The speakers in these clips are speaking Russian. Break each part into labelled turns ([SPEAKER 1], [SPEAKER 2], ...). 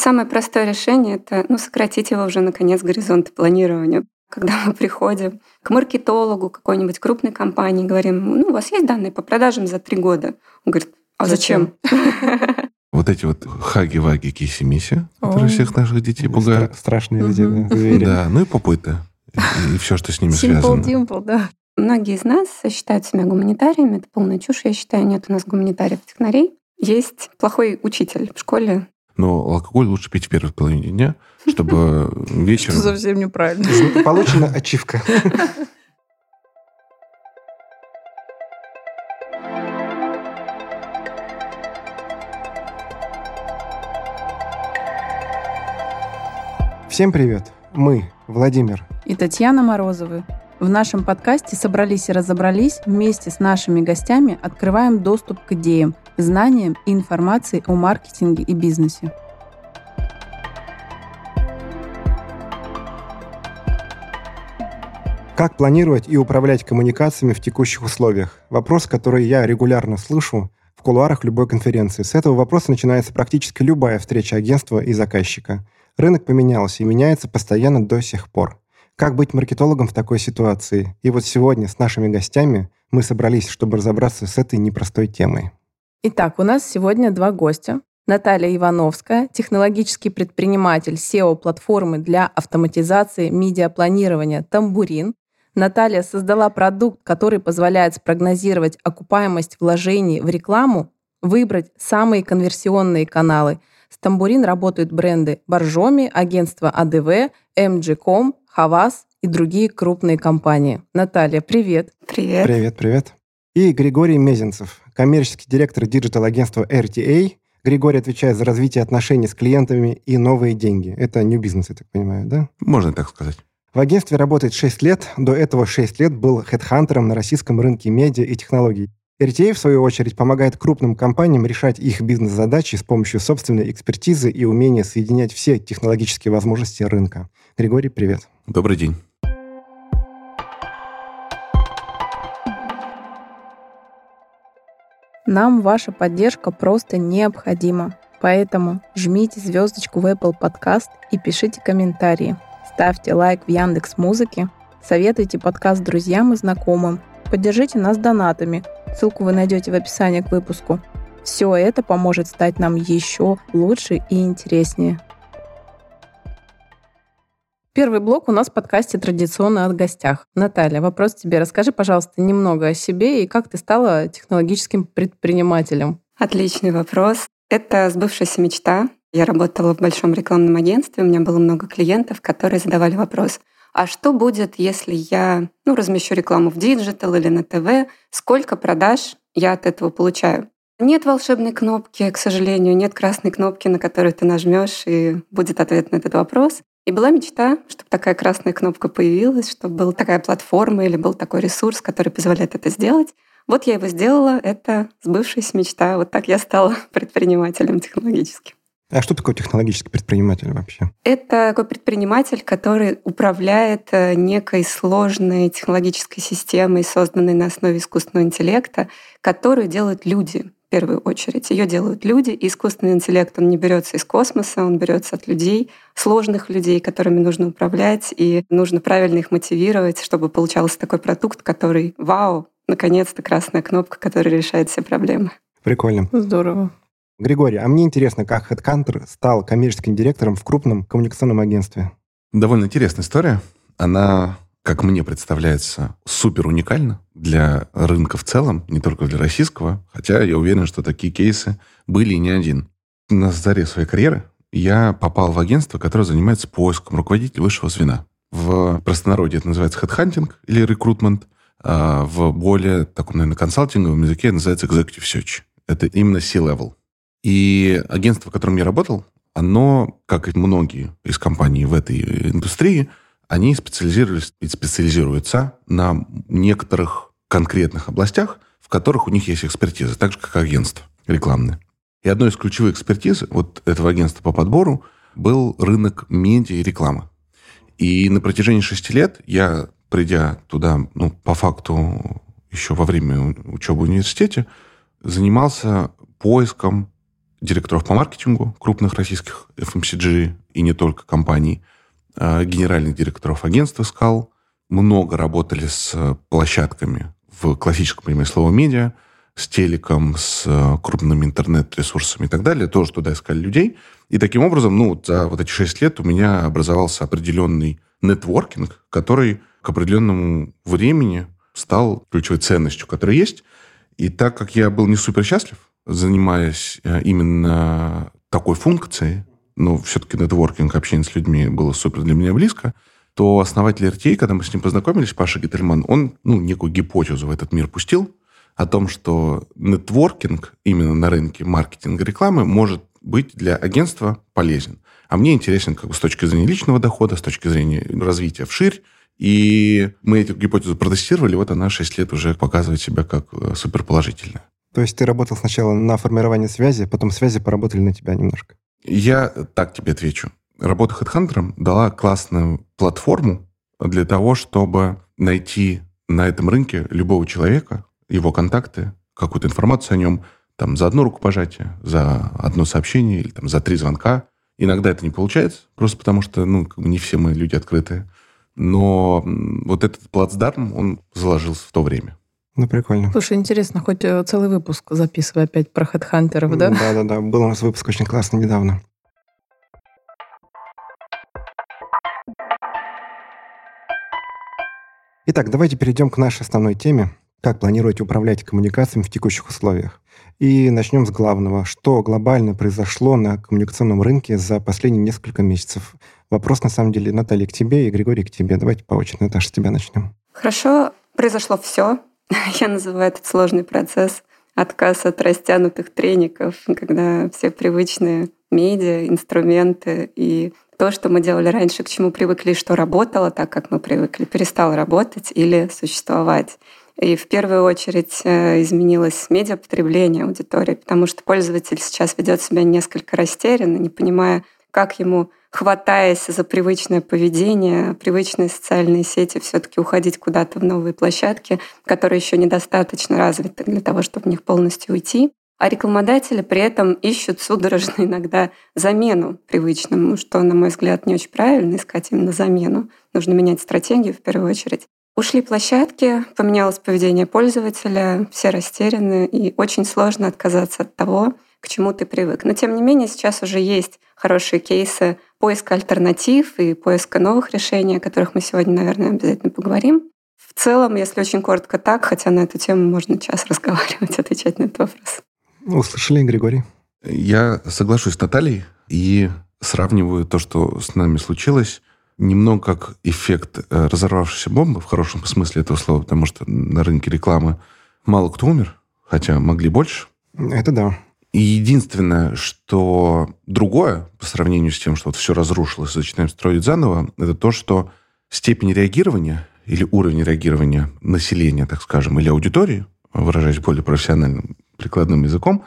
[SPEAKER 1] Самое простое решение — это ну, сократить его уже, наконец, горизонт планирования. Когда мы приходим к маркетологу какой-нибудь крупной компании, говорим, ну, у вас есть данные по продажам за три года? Он говорит, а зачем?
[SPEAKER 2] Вот эти вот хаги-ваги киси-миси, которые всех наших детей пугают.
[SPEAKER 3] Страшные виды.
[SPEAKER 2] Да, ну и попыты. И все, что с ними
[SPEAKER 4] связано. Симпл, да.
[SPEAKER 1] Многие из нас считают себя гуманитариями. Это полная чушь, я считаю. Нет у нас гуманитариев-технарей. Есть плохой учитель в школе.
[SPEAKER 2] Но алкоголь лучше пить в первой половине дня, чтобы вечером...
[SPEAKER 4] Что совсем неправильно.
[SPEAKER 3] Получена ачивка. Всем привет! Мы, Владимир
[SPEAKER 4] и Татьяна Морозовы, в нашем подкасте «Собрались и разобрались» вместе с нашими гостями открываем доступ к идеям, знаниям и информации о маркетинге и бизнесе.
[SPEAKER 3] Как планировать и управлять коммуникациями в текущих условиях? Вопрос, который я регулярно слышу в кулуарах любой конференции. С этого вопроса начинается практически любая встреча агентства и заказчика. Рынок поменялся и меняется постоянно до сих пор. Как быть маркетологом в такой ситуации? И вот сегодня с нашими гостями мы собрались, чтобы разобраться с этой непростой темой.
[SPEAKER 4] Итак, у нас сегодня два гостя. Наталья Ивановская, технологический предприниматель SEO-платформы для автоматизации медиапланирования «Тамбурин». Наталья создала продукт, который позволяет спрогнозировать окупаемость вложений в рекламу, выбрать самые конверсионные каналы. С «Тамбурин» работают бренды Боржоми, агентство АДВ, MG.com, Havas и другие крупные компании. Наталья, привет.
[SPEAKER 1] Привет.
[SPEAKER 3] Привет, привет. И Григорий Мезенцев, коммерческий директор digital-агентства RTA. Григорий отвечает за развитие отношений с клиентами и новые деньги. Это new business, я так понимаю, да?
[SPEAKER 2] Можно так сказать.
[SPEAKER 3] В агентстве работает 6 лет. До этого 6 лет был хедхантером на российском рынке медиа и технологий. RTA, в свою очередь, помогает крупным компаниям решать их бизнес-задачи с помощью собственной экспертизы и умения соединять все технологические возможности рынка. Григорий, привет.
[SPEAKER 2] Добрый день.
[SPEAKER 4] Нам ваша поддержка просто необходима. Поэтому жмите звездочку в Apple Podcast и пишите комментарии. Ставьте лайк в Яндекс Музыке, советуйте подкаст друзьям и знакомым, поддержите нас донатами. Ссылку вы найдете в описании к выпуску. Все это поможет стать нам еще лучше и интереснее. Первый блок у нас в подкасте традиционно от гостях. Наталья, вопрос тебе. Расскажи, пожалуйста, немного о себе и как ты стала технологическим предпринимателем.
[SPEAKER 1] Отличный вопрос. Это сбывшаяся мечта. Я работала в большом рекламном агентстве, у меня было много клиентов, которые задавали вопрос, а что будет, если я ну, размещу рекламу в digital или на ТВ, сколько продаж я от этого получаю? Нет волшебной кнопки, к сожалению, нет красной кнопки, на которую ты нажмешь, и будет ответ на этот вопрос. И была мечта, чтобы такая красная кнопка появилась, чтобы была такая платформа или был такой ресурс, который позволяет это сделать. Вот я его сделала, это сбывшаяся мечта. Вот так я стала предпринимателем технологическим.
[SPEAKER 3] А что такое технологический предприниматель вообще?
[SPEAKER 1] Это такой предприниматель, который управляет э, некой сложной технологической системой, созданной на основе искусственного интеллекта, которую делают люди в первую очередь. Ее делают люди, и искусственный интеллект, он не берется из космоса, он берется от людей, сложных людей, которыми нужно управлять, и нужно правильно их мотивировать, чтобы получался такой продукт, который, вау, наконец-то красная кнопка, которая решает все проблемы.
[SPEAKER 3] Прикольно.
[SPEAKER 4] Здорово.
[SPEAKER 3] Григорий, а мне интересно, как HeadCounter стал коммерческим директором в крупном коммуникационном агентстве?
[SPEAKER 2] Довольно интересная история. Она, как мне представляется, супер уникальна для рынка в целом, не только для российского, хотя я уверен, что такие кейсы были и не один. На заре своей карьеры я попал в агентство, которое занимается поиском руководителя высшего звена. В простонародье это называется headhunting или рекрутмент, а в более таком, наверное, консалтинговом языке называется executive search. Это именно C-level. И агентство, в котором я работал, оно, как и многие из компаний в этой индустрии, они специализировались специализируются на некоторых конкретных областях, в которых у них есть экспертиза, так же, как агентство рекламное. И одной из ключевых экспертиз вот этого агентства по подбору был рынок медиа и рекламы. И на протяжении шести лет я, придя туда, ну, по факту, еще во время учебы в университете, занимался поиском директоров по маркетингу крупных российских FMCG и не только компаний, генеральных директоров агентств искал, много работали с площадками в классическом понимании слова медиа, с телеком, с э, крупными интернет-ресурсами и так далее, тоже туда искали людей. И таким образом, ну, за вот эти шесть лет у меня образовался определенный нетворкинг, который к определенному времени стал ключевой ценностью, которая есть. И так как я был не супер счастлив, занимаясь э, именно такой функцией, но все-таки нетворкинг, общение с людьми было супер для меня близко, то основатель RTA, когда мы с ним познакомились, Паша Гительман, он ну, некую гипотезу в этот мир пустил о том, что нетворкинг именно на рынке маркетинга рекламы может быть для агентства полезен. А мне интересен как бы с точки зрения личного дохода, с точки зрения развития вширь. И мы эту гипотезу протестировали, вот она 6 лет уже показывает себя как э, суперположительная.
[SPEAKER 3] То есть ты работал сначала на формирование связи, потом связи поработали на тебя немножко?
[SPEAKER 2] Я так тебе отвечу. Работа HeadHunter дала классную платформу для того, чтобы найти на этом рынке любого человека, его контакты, какую-то информацию о нем, там, за одно рукопожатие, за одно сообщение или там, за три звонка. Иногда это не получается, просто потому что ну, не все мы люди открытые. Но вот этот плацдарм, он заложился в то время.
[SPEAKER 3] Ну, прикольно.
[SPEAKER 4] Слушай, интересно, хоть э, целый выпуск записывай опять про хедхантеров, да?
[SPEAKER 3] Да-да-да, был у нас выпуск очень классный недавно. Итак, давайте перейдем к нашей основной теме. Как планируете управлять коммуникациями в текущих условиях? И начнем с главного. Что глобально произошло на коммуникационном рынке за последние несколько месяцев? Вопрос, на самом деле, Наталья, к тебе и Григорий к тебе. Давайте по очереди. Наташа, с тебя начнем.
[SPEAKER 1] Хорошо. Произошло все. Я называю этот сложный процесс отказ от растянутых треников, когда все привычные медиа, инструменты и то, что мы делали раньше, к чему привыкли, что работало так, как мы привыкли, перестало работать или существовать. И в первую очередь э, изменилось медиапотребление аудитории, потому что пользователь сейчас ведет себя несколько растерянно, не понимая, как ему хватаясь за привычное поведение, привычные социальные сети, все-таки уходить куда-то в новые площадки, которые еще недостаточно развиты для того, чтобы в них полностью уйти. А рекламодатели при этом ищут судорожно иногда замену привычному, что, на мой взгляд, не очень правильно искать именно замену. Нужно менять стратегию в первую очередь. Ушли площадки, поменялось поведение пользователя, все растеряны, и очень сложно отказаться от того, к чему ты привык. Но тем не менее сейчас уже есть хорошие кейсы поиска альтернатив и поиска новых решений, о которых мы сегодня, наверное, обязательно поговорим. В целом, если очень коротко так, хотя на эту тему можно час разговаривать, отвечать на этот вопрос.
[SPEAKER 3] Услышали, Григорий?
[SPEAKER 2] Я соглашусь с Натальей и сравниваю то, что с нами случилось, немного как эффект э, разорвавшейся бомбы, в хорошем смысле этого слова, потому что на рынке рекламы мало кто умер, хотя могли больше.
[SPEAKER 3] Это да.
[SPEAKER 2] И единственное, что другое по сравнению с тем, что вот все разрушилось, начинаем строить заново, это то, что степень реагирования или уровень реагирования населения, так скажем, или аудитории, выражаясь более профессиональным прикладным языком,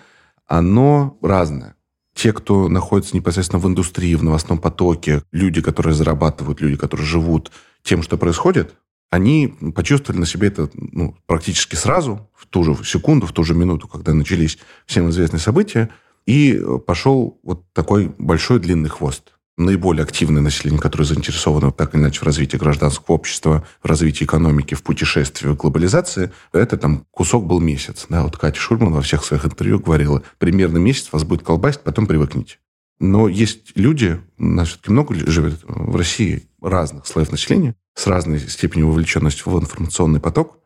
[SPEAKER 2] оно разное. Те, кто находится непосредственно в индустрии, в новостном потоке, люди, которые зарабатывают, люди, которые живут тем, что происходит, они почувствовали на себе это ну, практически сразу, в ту же секунду, в ту же минуту, когда начались всем известные события, и пошел вот такой большой длинный хвост. Наиболее активное население, которое заинтересовано так или иначе в развитии гражданского общества, в развитии экономики, в путешествии, в глобализации, это там кусок был месяц. Да, вот Катя Шульман во всех своих интервью говорила, примерно месяц вас будет колбасить, потом привыкните. Но есть люди, у нас все-таки много живет в России разных слоев населения, с разной степенью вовлеченности в информационный поток.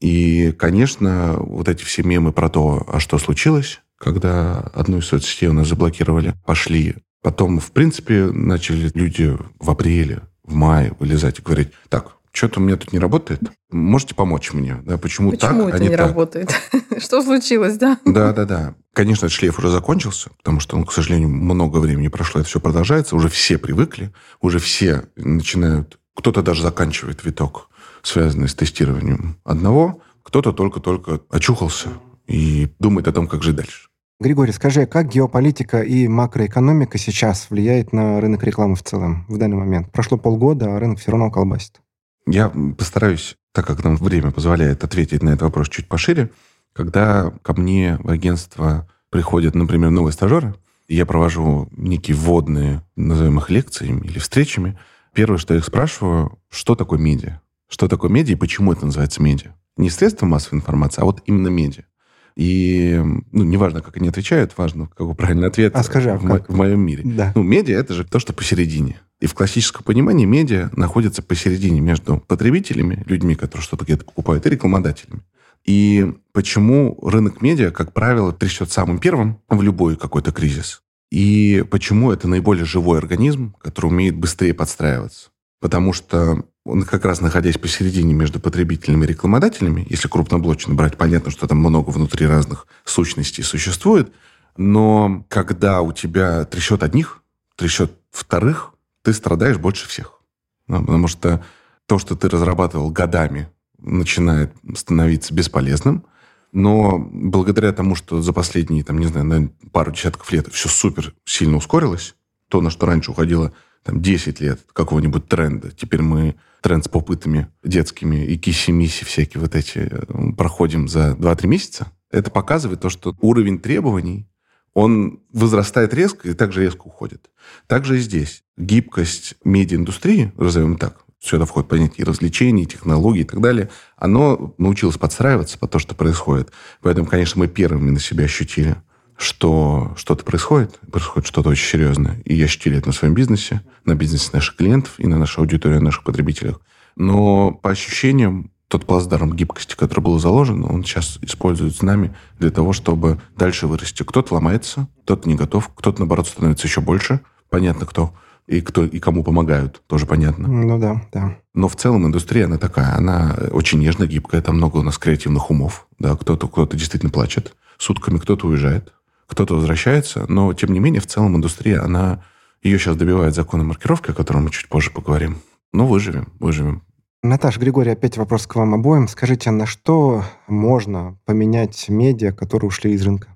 [SPEAKER 2] И, конечно, вот эти все мемы про то, а что случилось, когда одну из соцсетей у нас заблокировали, пошли. Потом, в принципе, начали люди в апреле, в мае вылезать и говорить, так, что-то у меня тут не работает. Можете помочь мне? Да, почему,
[SPEAKER 4] почему
[SPEAKER 2] так,
[SPEAKER 4] это
[SPEAKER 2] а не,
[SPEAKER 4] не
[SPEAKER 2] так?
[SPEAKER 4] работает? Что случилось, да?
[SPEAKER 2] Да, да, да. Конечно, этот шлейф уже закончился, потому что, ну, к сожалению, много времени прошло, это все продолжается. Уже все привыкли, уже все начинают кто-то даже заканчивает виток, связанный с тестированием одного, кто-то только-только очухался и думает о том, как жить дальше.
[SPEAKER 3] Григорий, скажи, как геополитика и макроэкономика сейчас влияет на рынок рекламы в целом в данный момент? Прошло полгода, а рынок все равно колбасит.
[SPEAKER 2] Я постараюсь, так как нам время позволяет, ответить на этот вопрос чуть пошире. Когда ко мне в агентство приходят, например, новые стажеры, я провожу некие вводные, назовем их лекциями или встречами. Первое, что я их спрашиваю, что такое медиа? Что такое медиа и почему это называется медиа? Не средство массовой информации, а вот именно медиа. И, ну, неважно, как они отвечают, важно, какой правильный ответ
[SPEAKER 3] а скажи, а
[SPEAKER 2] в, мо- в моем мире.
[SPEAKER 3] Да.
[SPEAKER 2] Ну, медиа — это же то, что посередине. И в классическом понимании медиа находится посередине между потребителями, людьми, которые что-то где-то покупают, и рекламодателями. И почему рынок медиа, как правило, трясет самым первым в любой какой-то кризис? И почему это наиболее живой организм, который умеет быстрее подстраиваться? Потому что он как раз находясь посередине между потребителями и рекламодателями, если крупноблочно брать, понятно, что там много внутри разных сущностей существует, но когда у тебя трясет одних, трясет вторых, ты страдаешь больше всех. Ну, потому что то, что ты разрабатывал годами, начинает становиться бесполезным. Но благодаря тому, что за последние, там, не знаю, на пару десятков лет все супер сильно ускорилось, то, на что раньше уходило там, 10 лет какого-нибудь тренда, теперь мы тренд с попытами детскими и киси-миси всякие вот эти э, проходим за 2-3 месяца, это показывает то, что уровень требований, он возрастает резко и также резко уходит. Также и здесь. Гибкость медиаиндустрии, назовем так, сюда входит понятие развлечений, технологий и так далее, оно научилось подстраиваться под то, что происходит. Поэтому, конечно, мы первыми на себя ощутили, что что-то происходит, происходит что-то очень серьезное. И я ощутили это на своем бизнесе, на бизнесе наших клиентов и на нашу аудиторию, на наших потребителях. Но по ощущениям, тот плацдарм гибкости, который был заложен, он сейчас используется нами для того, чтобы дальше вырасти. Кто-то ломается, кто-то не готов, кто-то, наоборот, становится еще больше. Понятно, кто и кто и кому помогают, тоже понятно.
[SPEAKER 3] Ну да, да.
[SPEAKER 2] Но в целом индустрия, она такая, она очень нежно гибкая, там много у нас креативных умов, да, кто-то кто действительно плачет сутками, кто-то уезжает, кто-то возвращается, но тем не менее в целом индустрия, она ее сейчас добивает законы маркировки, о котором мы чуть позже поговорим. Но выживем, выживем.
[SPEAKER 3] Наташа, Григорий, опять вопрос к вам обоим. Скажите, на что можно поменять медиа, которые ушли из рынка?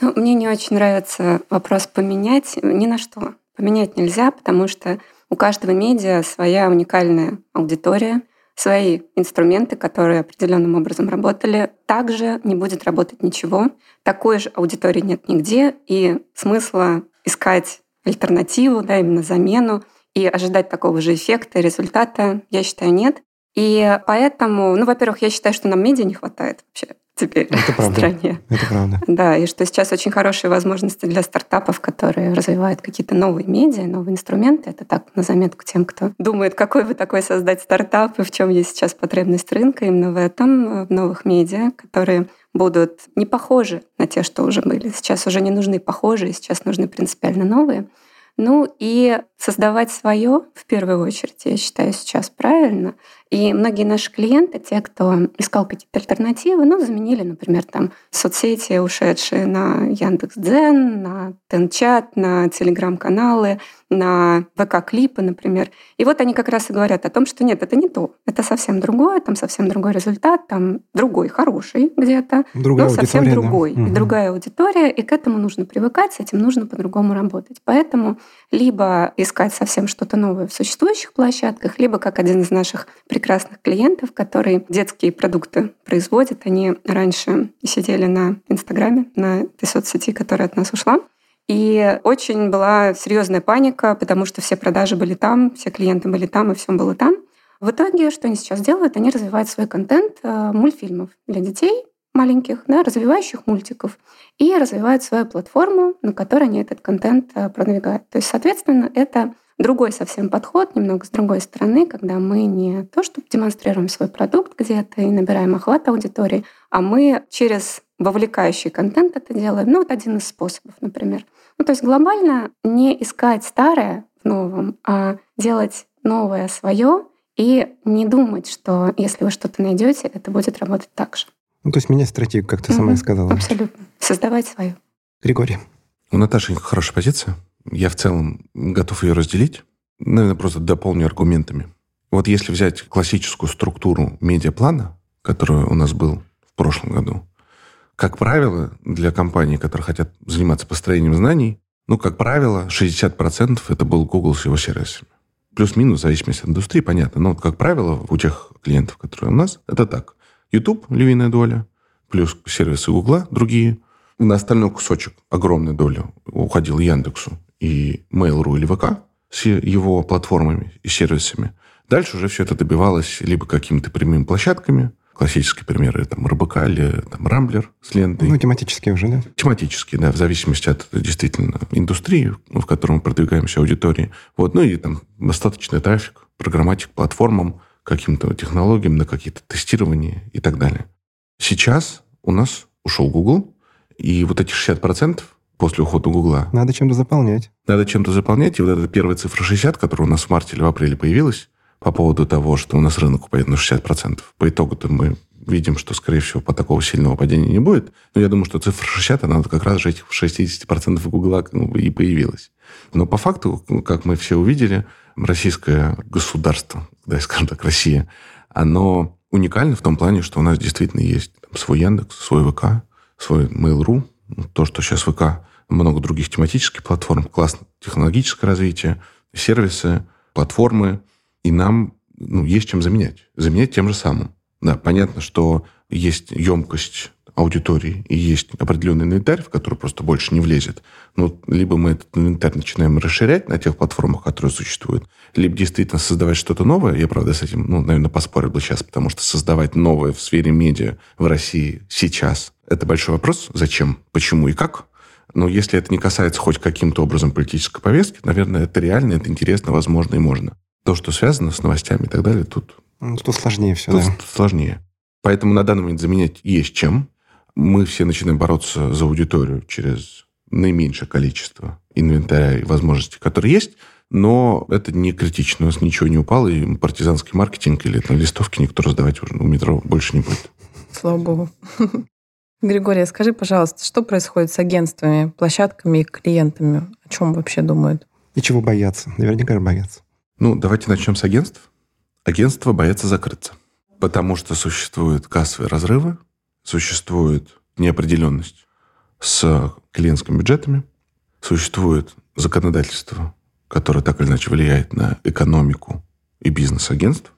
[SPEAKER 1] Ну, мне не очень нравится вопрос поменять ни на что. Поменять нельзя, потому что у каждого медиа своя уникальная аудитория, свои инструменты, которые определенным образом работали. Также не будет работать ничего. Такой же аудитории нет нигде, и смысла искать альтернативу, да, именно замену, и ожидать такого же эффекта результата, я считаю, нет. И поэтому, ну, во-первых, я считаю, что нам медиа не хватает вообще теперь
[SPEAKER 3] Это
[SPEAKER 1] в
[SPEAKER 3] правда.
[SPEAKER 1] стране.
[SPEAKER 3] Это правда.
[SPEAKER 1] Да, и что сейчас очень хорошие возможности для стартапов, которые развивают какие-то новые медиа, новые инструменты. Это так на заметку тем, кто думает, какой вы такой создать стартап и в чем есть сейчас потребность рынка, именно в этом, в новых медиа, которые будут не похожи на те, что уже были. Сейчас уже не нужны похожие, сейчас нужны принципиально новые. Ну и создавать свое в первую очередь, я считаю, сейчас правильно. И многие наши клиенты, те, кто искал какие-то альтернативы, ну, заменили, например, там соцсети, ушедшие на Яндекс.Дзен, на Тенчат, на Телеграм-каналы, на ВК-клипы, например. И вот они как раз и говорят о том, что нет, это не то. Это совсем другое, там совсем другой результат, там другой, хороший где-то,
[SPEAKER 3] Другая
[SPEAKER 1] но совсем
[SPEAKER 3] аудитория, да.
[SPEAKER 1] другой. И
[SPEAKER 3] Мгм.
[SPEAKER 1] другая аудитория, и к этому нужно привыкать, с этим нужно по-другому работать. Поэтому либо искать совсем что-то новое в существующих площадках, либо как один из наших прекрасных клиентов, который детские продукты производит. Они раньше сидели на Инстаграме, на этой соцсети, которая от нас ушла. И очень была серьезная паника, потому что все продажи были там, все клиенты были там, и все было там. В итоге, что они сейчас делают? Они развивают свой контент э, мультфильмов для детей маленьких, да, развивающих мультиков, и развивают свою платформу, на которой они этот контент э, продвигают. То есть, соответственно, это другой совсем подход, немного с другой стороны, когда мы не то, что демонстрируем свой продукт где-то и набираем охват аудитории, а мы через вовлекающий контент это делаем. Ну, вот один из способов, например. Ну, то есть глобально не искать старое в новом, а делать новое свое и не думать, что если вы что-то найдете, это будет работать так же.
[SPEAKER 3] Ну, то есть менять стратегию, как ты сама и сказала.
[SPEAKER 1] Абсолютно. Создавать свое.
[SPEAKER 3] Григорий.
[SPEAKER 2] У Наташи хорошая позиция. Я в целом готов ее разделить. Наверное, просто дополню аргументами. Вот если взять классическую структуру медиаплана, который у нас был в прошлом году, как правило, для компаний, которые хотят заниматься построением знаний, ну, как правило, 60% это был Google с его сервисами. Плюс-минус, в зависимости от индустрии, понятно. Но, вот, как правило, у тех клиентов, которые у нас, это так. YouTube – львиная доля, плюс сервисы Google, другие, На остальной кусочек огромная доля уходила Яндексу и Mail.ru или ВК с его платформами и сервисами. Дальше уже все это добивалось либо какими-то прямыми площадками, классические примеры, там, РБК или там, Рамблер с лентой.
[SPEAKER 3] Ну, тематические уже, да?
[SPEAKER 2] Тематические, да, в зависимости от действительно индустрии, в которой мы продвигаемся, аудитории. Вот, ну и там достаточный трафик, программатик платформам, каким-то технологиям, на какие-то тестирования и так далее. Сейчас у нас ушел Google, и вот эти 60% после ухода Гугла...
[SPEAKER 3] Надо чем-то заполнять.
[SPEAKER 2] Надо чем-то заполнять, и вот эта первая цифра 60, которая у нас в марте или в апреле появилась, по поводу того, что у нас рынок упадет на 60%. По итогу-то мы видим, что, скорее всего, по такого сильного падения не будет. Но я думаю, что цифра 60, она как раз же этих 60% Гугла ну, и появилась. Но по факту, как мы все увидели, российское государство, да, скажем так, Россия, оно уникально в том плане, что у нас действительно есть там, свой Яндекс, свой ВК, свой Mail.ru, ну, то, что сейчас ВК, много других тематических платформ, классное технологическое развитие, сервисы, платформы, и нам ну, есть чем заменять. Заменять тем же самым. Да, понятно, что есть емкость аудитории и есть определенный инвентарь, в который просто больше не влезет. Но либо мы этот инвентарь начинаем расширять на тех платформах, которые существуют, либо действительно создавать что-то новое. Я, правда, с этим, ну, наверное, поспорил бы сейчас, потому что создавать новое в сфере медиа в России сейчас – это большой вопрос. Зачем, почему и как? Но если это не касается хоть каким-то образом политической повестки, наверное, это реально, это интересно, возможно и можно то, что связано с новостями и так далее, тут...
[SPEAKER 3] Ну, тут сложнее все,
[SPEAKER 2] тут
[SPEAKER 3] да.
[SPEAKER 2] сложнее. Поэтому на данный момент заменять есть чем. Мы все начинаем бороться за аудиторию через наименьшее количество инвентаря и возможностей, которые есть, но это не критично. У нас ничего не упало, и партизанский маркетинг или там, листовки никто раздавать уже у метро больше не будет.
[SPEAKER 4] Слава богу. Григорий, скажи, пожалуйста, что происходит с агентствами, площадками и клиентами? О чем вообще думают?
[SPEAKER 3] И чего боятся? Наверняка боятся.
[SPEAKER 2] Ну, давайте начнем с агентств. Агентства боятся закрыться, потому что существуют кассовые разрывы, существует неопределенность с клиентскими бюджетами, существует законодательство, которое так или иначе влияет на экономику и бизнес агентств,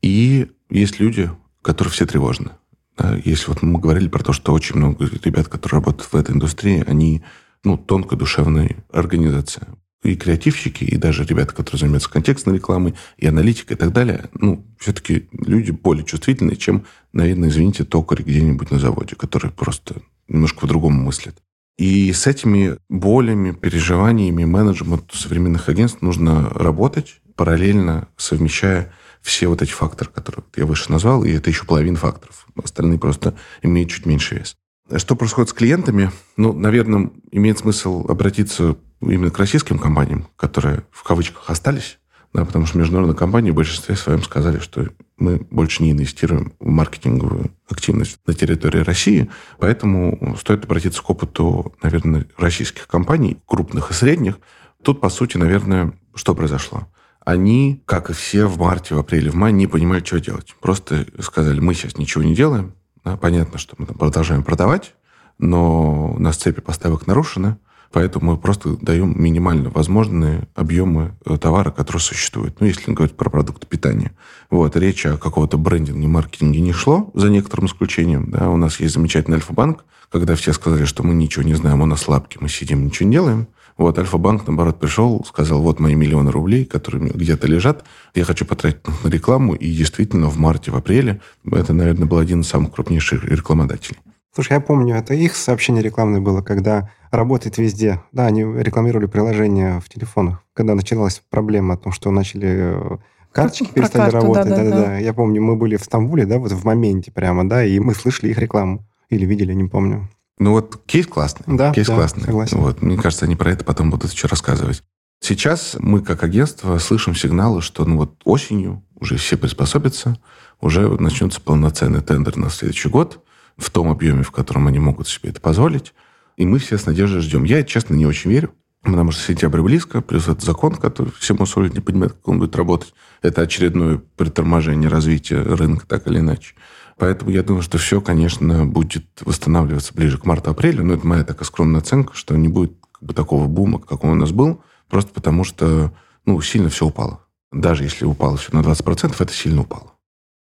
[SPEAKER 2] и есть люди, которые все тревожны. Да, если вот мы говорили про то, что очень много ребят, которые работают в этой индустрии, они ну, тонко душевная организация и креативщики, и даже ребята, которые занимаются контекстной рекламой, и аналитикой и так далее, ну, все-таки люди более чувствительные, чем, наверное, извините, токари где-нибудь на заводе, которые просто немножко по-другому мыслят. И с этими болями, переживаниями менеджменту современных агентств нужно работать, параллельно совмещая все вот эти факторы, которые я выше назвал, и это еще половина факторов. Остальные просто имеют чуть меньше вес. Что происходит с клиентами? Ну, наверное, имеет смысл обратиться именно к российским компаниям, которые в кавычках остались, да, потому что международные компании в большинстве своем сказали, что мы больше не инвестируем в маркетинговую активность на территории России, поэтому стоит обратиться к опыту, наверное, российских компаний, крупных и средних. Тут, по сути, наверное, что произошло? Они, как и все в марте, в апреле, в мае, не понимали, что делать. Просто сказали, мы сейчас ничего не делаем. Да, понятно, что мы там продолжаем продавать, но у нас цепи поставок нарушены, Поэтому мы просто даем минимально возможные объемы э, товара, которые существуют. Ну, если говорить про продукты питания. Вот, речь о какого-то брендинге, маркетинге не шло, за некоторым исключением. Да. У нас есть замечательный Альфа-банк, когда все сказали, что мы ничего не знаем, у нас лапки, мы сидим, ничего не делаем. Вот, Альфа-банк, наоборот, пришел, сказал, вот мои миллионы рублей, которые где-то лежат, я хочу потратить на рекламу, и действительно в марте, в апреле это, наверное, был один из самых крупнейших рекламодателей.
[SPEAKER 3] Слушай, я помню, это их сообщение рекламное было, когда работает везде. Да, они рекламировали приложение в телефонах, когда началась проблема о том, что начали э, карточки перестали карту, работать. Да, да, да, да. Я помню, мы были в Стамбуле, да, вот в моменте прямо, да, и мы слышали их рекламу. Или видели, не помню.
[SPEAKER 2] Ну вот кейс классный.
[SPEAKER 3] Да,
[SPEAKER 2] кейс
[SPEAKER 3] да,
[SPEAKER 2] классный.
[SPEAKER 3] Согласен.
[SPEAKER 2] Вот, мне кажется, они про это потом будут еще рассказывать. Сейчас мы, как агентство, слышим сигналы, что ну вот осенью уже все приспособятся, уже начнется полноценный тендер на следующий год в том объеме, в котором они могут себе это позволить. И мы все с надеждой ждем. Я, честно, не очень верю, потому что сентябрь близко, плюс этот закон, который все мусорят, не понимают, как он будет работать. Это очередное приторможение развития рынка, так или иначе. Поэтому я думаю, что все, конечно, будет восстанавливаться ближе к марту-апрелю. Но это моя такая скромная оценка, что не будет как бы, такого бума, как он у нас был, просто потому что ну, сильно все упало. Даже если упало все на 20%, это сильно упало.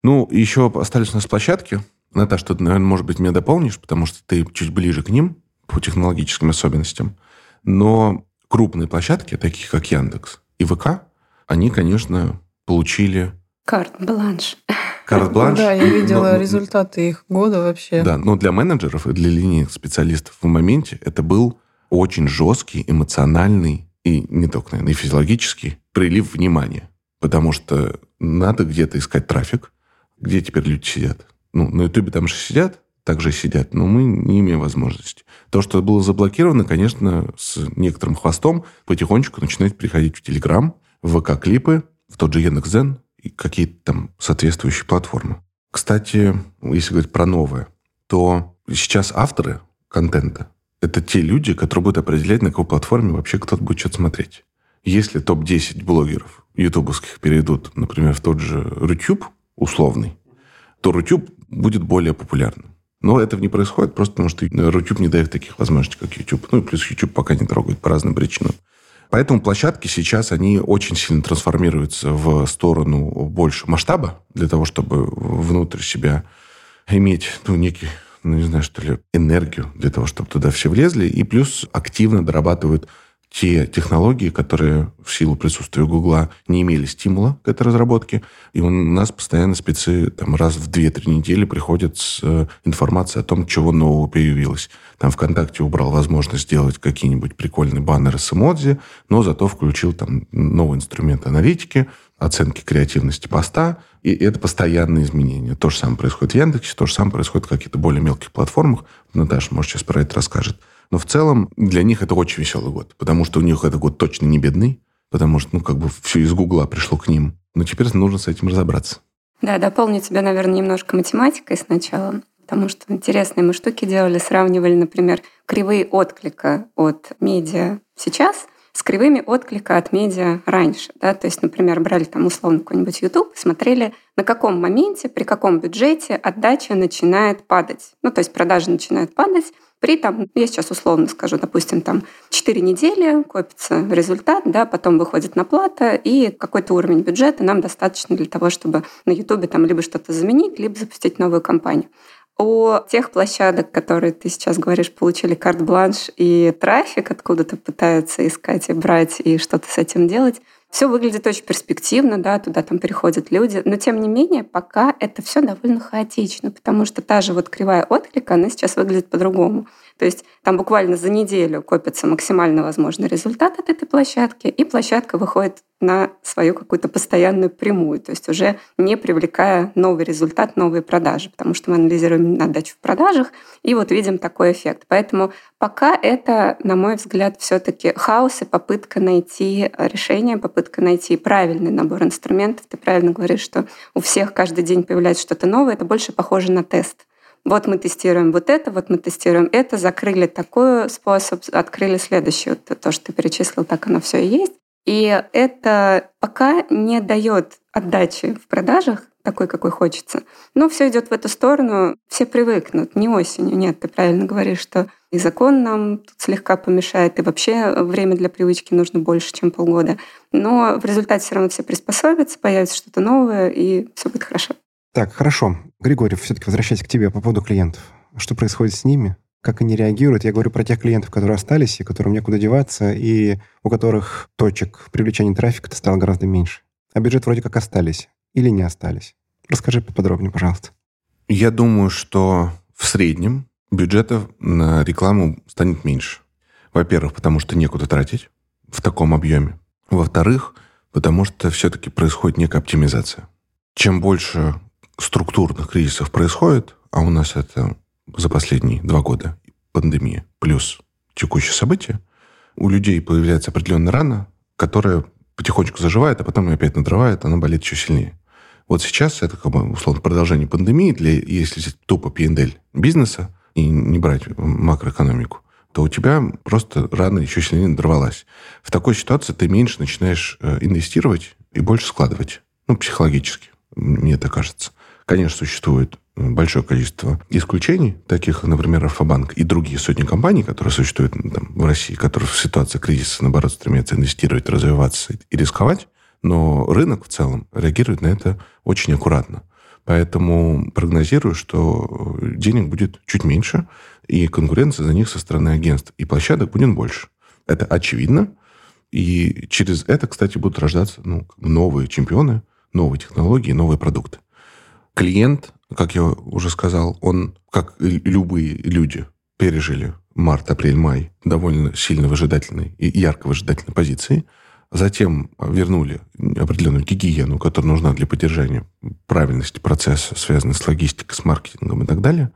[SPEAKER 2] Ну, еще остались у нас площадки. Наташа, ты, наверное, может быть, меня дополнишь, потому что ты чуть ближе к ним по технологическим особенностям. Но крупные площадки, такие как Яндекс и ВК, они, конечно, получили...
[SPEAKER 1] Карт-бланш.
[SPEAKER 2] Карт-бланш.
[SPEAKER 4] Да, я видела но, результаты их года вообще.
[SPEAKER 2] Да, но для менеджеров и для линейных специалистов в моменте это был очень жесткий, эмоциональный и не только, наверное, и физиологический прилив внимания. Потому что надо где-то искать трафик. Где теперь люди сидят? Ну, на Ютубе там же сидят, также сидят, но мы не имеем возможности. То, что было заблокировано, конечно, с некоторым хвостом потихонечку начинает приходить в Телеграм, в ВК-клипы, в тот же Яндекс.Зен и какие-то там соответствующие платформы. Кстати, если говорить про новое, то сейчас авторы контента — это те люди, которые будут определять, на какой платформе вообще кто-то будет что-то смотреть. Если топ-10 блогеров ютубовских перейдут, например, в тот же Рутюб условный, то Рутюб будет более популярным. Но этого не происходит просто потому, что Рутюб не дает таких возможностей, как YouTube. Ну и плюс YouTube пока не трогает по разным причинам. Поэтому площадки сейчас, они очень сильно трансформируются в сторону больше масштаба, для того, чтобы внутрь себя иметь, ну, некий, ну, не знаю, что ли, энергию для того, чтобы туда все влезли, и плюс активно дорабатывают те технологии, которые в силу присутствия Гугла не имели стимула к этой разработке. И у нас постоянно спецы там, раз в 2-3 недели приходят с э, информацией о том, чего нового появилось. Там ВКонтакте убрал возможность сделать какие-нибудь прикольные баннеры с эмодзи, но зато включил там новый инструмент аналитики, оценки креативности поста, и это постоянные изменения. То же самое происходит в Яндексе, то же самое происходит в каких-то более мелких платформах. Наташа, может, сейчас про это расскажет. Но в целом для них это очень веселый год, потому что у них этот год точно не бедный, потому что, ну, как бы все из Гугла пришло к ним. Но теперь нужно с этим разобраться.
[SPEAKER 1] Да, дополню тебя, наверное, немножко математикой сначала, потому что интересные мы штуки делали, сравнивали, например, кривые отклика от медиа сейчас с кривыми отклика от медиа раньше. Да? То есть, например, брали там условно какой-нибудь YouTube, смотрели, на каком моменте, при каком бюджете отдача начинает падать. Ну, то есть продажи начинают падать, при там, я сейчас условно скажу, допустим, там 4 недели копится результат, да, потом выходит на плата, и какой-то уровень бюджета нам достаточно для того, чтобы на Ютубе там либо что-то заменить, либо запустить новую кампанию. У тех площадок, которые ты сейчас говоришь, получили карт-бланш и трафик откуда-то пытаются искать и брать, и что-то с этим делать, все выглядит очень перспективно, да, туда там приходят люди, но тем не менее пока это все довольно хаотично, потому что та же вот кривая отклика, она сейчас выглядит по-другому. То есть там буквально за неделю копится максимально возможный результат от этой площадки, и площадка выходит на свою какую-то постоянную прямую, то есть уже не привлекая новый результат, новые продажи, потому что мы анализируем отдачу в продажах, и вот видим такой эффект. Поэтому пока это, на мой взгляд, все таки хаос и попытка найти решение, попытка найти правильный набор инструментов. Ты правильно говоришь, что у всех каждый день появляется что-то новое, это больше похоже на тест. Вот мы тестируем вот это, вот мы тестируем это, закрыли такой способ, открыли следующий. Вот то, что ты перечислил, так оно все и есть. И это пока не дает отдачи в продажах, такой, какой хочется. Но все идет в эту сторону, все привыкнут, не осенью. Нет, ты правильно говоришь, что и закон нам тут слегка помешает, и вообще время для привычки нужно больше, чем полгода. Но в результате все равно все приспособятся, появится что-то новое, и все будет хорошо.
[SPEAKER 3] Так, хорошо. Григорий, все-таки возвращаясь к тебе по поводу клиентов. Что происходит с ними? как они реагируют. Я говорю про тех клиентов, которые остались, и которым некуда деваться, и у которых точек привлечения трафика стало гораздо меньше. А бюджет вроде как остались или не остались. Расскажи поподробнее, пожалуйста.
[SPEAKER 2] Я думаю, что в среднем бюджетов на рекламу станет меньше. Во-первых, потому что некуда тратить в таком объеме. Во-вторых, потому что все-таки происходит некая оптимизация. Чем больше структурных кризисов происходит, а у нас это за последние два года пандемия плюс текущие события, у людей появляется определенная рана, которая потихонечку заживает, а потом ее опять надрывает, она болит еще сильнее. Вот сейчас это как бы условно продолжение пандемии, для, если тупо P&L бизнеса и не брать макроэкономику, то у тебя просто рана еще сильнее надорвалась. В такой ситуации ты меньше начинаешь э, инвестировать и больше складывать. Ну, психологически, мне так кажется. Конечно, существует большое количество исключений, таких, например, Альфа-банк и другие сотни компаний, которые существуют там, в России, которые в ситуации кризиса, наоборот, стремятся инвестировать, развиваться и рисковать, но рынок в целом реагирует на это очень аккуратно. Поэтому прогнозирую, что денег будет чуть меньше, и конкуренция за них со стороны агентств и площадок будет больше. Это очевидно. И через это, кстати, будут рождаться ну, новые чемпионы, новые технологии, новые продукты. Клиент, как я уже сказал, он, как любые люди, пережили март, апрель, май довольно сильно выжидательной и ярко выжидательной позиции. Затем вернули определенную гигиену, которая нужна для поддержания правильности процесса, связанной с логистикой, с маркетингом и так далее.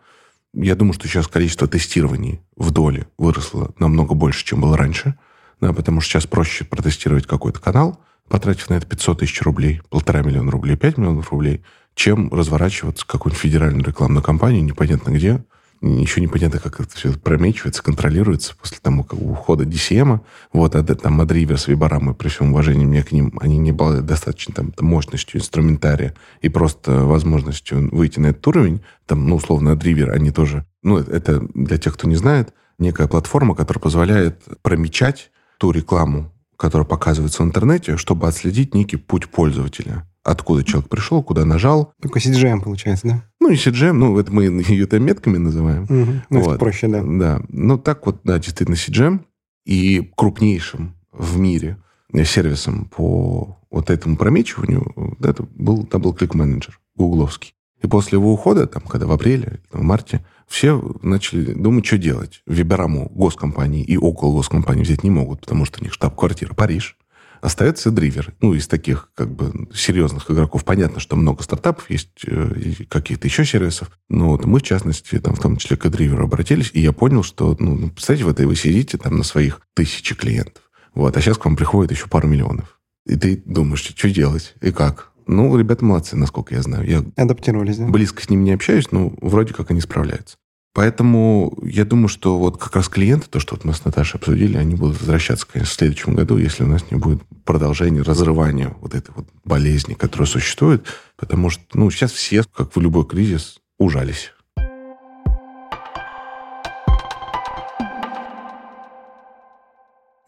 [SPEAKER 2] Я думаю, что сейчас количество тестирований в доле выросло намного больше, чем было раньше, да, потому что сейчас проще протестировать какой-то канал, потратив на это 500 тысяч рублей, полтора миллиона рублей, 5 миллионов рублей, чем разворачиваться какую-нибудь федеральную рекламную кампанию непонятно где, еще непонятно, как это все промечивается, контролируется после того, как ухода DCM. Вот, а там Madriver Вибарамы, при всем уважении мне к ним, они не обладают достаточно там, мощностью инструментария и просто возможностью выйти на этот уровень. Там, ну, условно, Adriver, они тоже... Ну, это для тех, кто не знает, некая платформа, которая позволяет промечать ту рекламу, которая показывается в интернете, чтобы отследить некий путь пользователя откуда человек пришел, куда нажал.
[SPEAKER 3] Только CGM получается, да?
[SPEAKER 2] Ну, и CGM, ну, это мы ее метками называем.
[SPEAKER 3] Угу. Ну, вот. проще, да.
[SPEAKER 2] Да. Ну, так вот, да, действительно, CGM. И крупнейшим в мире сервисом по вот этому промечиванию это был Click Manager, гугловский. И после его ухода, там, когда в апреле, в марте, все начали думать, что делать. Вибераму госкомпании и около госкомпании взять не могут, потому что у них штаб-квартира Париж. Остается драйвер. Ну, из таких как бы серьезных игроков понятно, что много стартапов есть, э, и каких-то еще сервисов. Но вот мы, в частности, там, в том числе к драйверу обратились, и я понял, что, ну, ну, представьте, в этой вы сидите там на своих тысячи клиентов. Вот, а сейчас к вам приходит еще пару миллионов. И ты думаешь, что делать и как? Ну, ребята молодцы, насколько я знаю. Я
[SPEAKER 3] Адаптировались, да?
[SPEAKER 2] Близко с ними не общаюсь, но вроде как они справляются. Поэтому я думаю, что вот как раз клиенты, то, что вот мы с Наташей обсудили, они будут возвращаться, конечно, в следующем году, если у нас не будет продолжения, разрывания вот этой вот болезни, которая существует. Потому что, ну, сейчас все, как в любой кризис, ужались.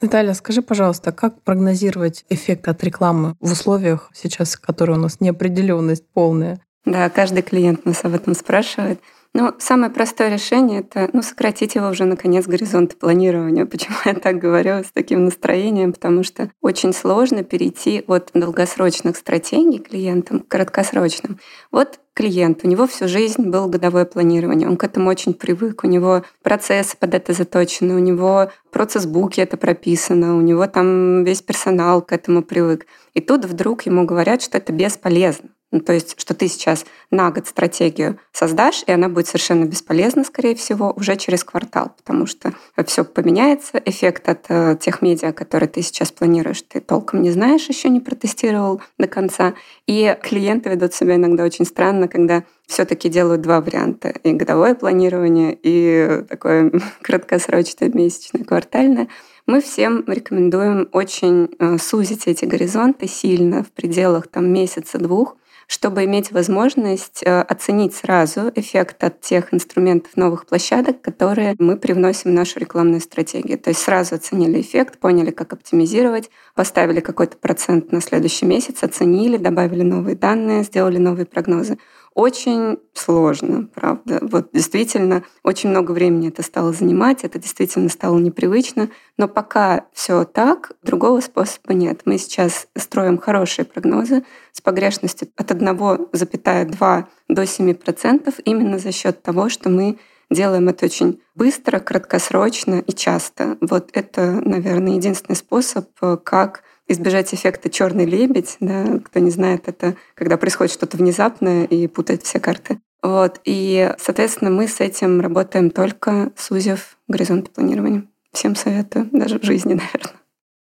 [SPEAKER 4] Наталья, скажи, пожалуйста, как прогнозировать эффект от рекламы в условиях сейчас, которые у нас неопределенность полная?
[SPEAKER 1] Да, каждый клиент нас об этом спрашивает. Ну, самое простое решение — это ну, сократить его уже, наконец, горизонт планирования. Почему я так говорю с таким настроением? Потому что очень сложно перейти от долгосрочных стратегий клиентам к краткосрочным. Вот клиент, у него всю жизнь было годовое планирование, он к этому очень привык, у него процессы под это заточены, у него процесс-буки это прописано, у него там весь персонал к этому привык. И тут вдруг ему говорят, что это бесполезно. Ну, то есть, что ты сейчас на год стратегию создашь, и она будет совершенно бесполезна, скорее всего, уже через квартал, потому что все поменяется, эффект от э, тех медиа, которые ты сейчас планируешь, ты толком не знаешь, еще не протестировал до конца. И клиенты ведут себя иногда очень странно, когда все-таки делают два варианта. И годовое планирование, и такое краткосрочное, месячное, квартальное. Мы всем рекомендуем очень э, сузить эти горизонты сильно, в пределах там месяца-двух, чтобы иметь возможность э, оценить сразу эффект от тех инструментов новых площадок, которые мы привносим в нашу рекламную стратегию. То есть сразу оценили эффект, поняли, как оптимизировать, поставили какой-то процент на следующий месяц, оценили, добавили новые данные, сделали новые прогнозы. Очень сложно, правда. Вот действительно, очень много времени это стало занимать, это действительно стало непривычно. Но пока все так, другого способа нет. Мы сейчас строим хорошие прогнозы с погрешностью от 1,2 до 7% именно за счет того, что мы делаем это очень быстро, краткосрочно и часто. Вот это, наверное, единственный способ, как избежать эффекта черный лебедь. Да? Кто не знает, это когда происходит что-то внезапное и путает все карты. Вот. И, соответственно, мы с этим работаем только сузив горизонт планирования. Всем советую, даже в жизни, наверное.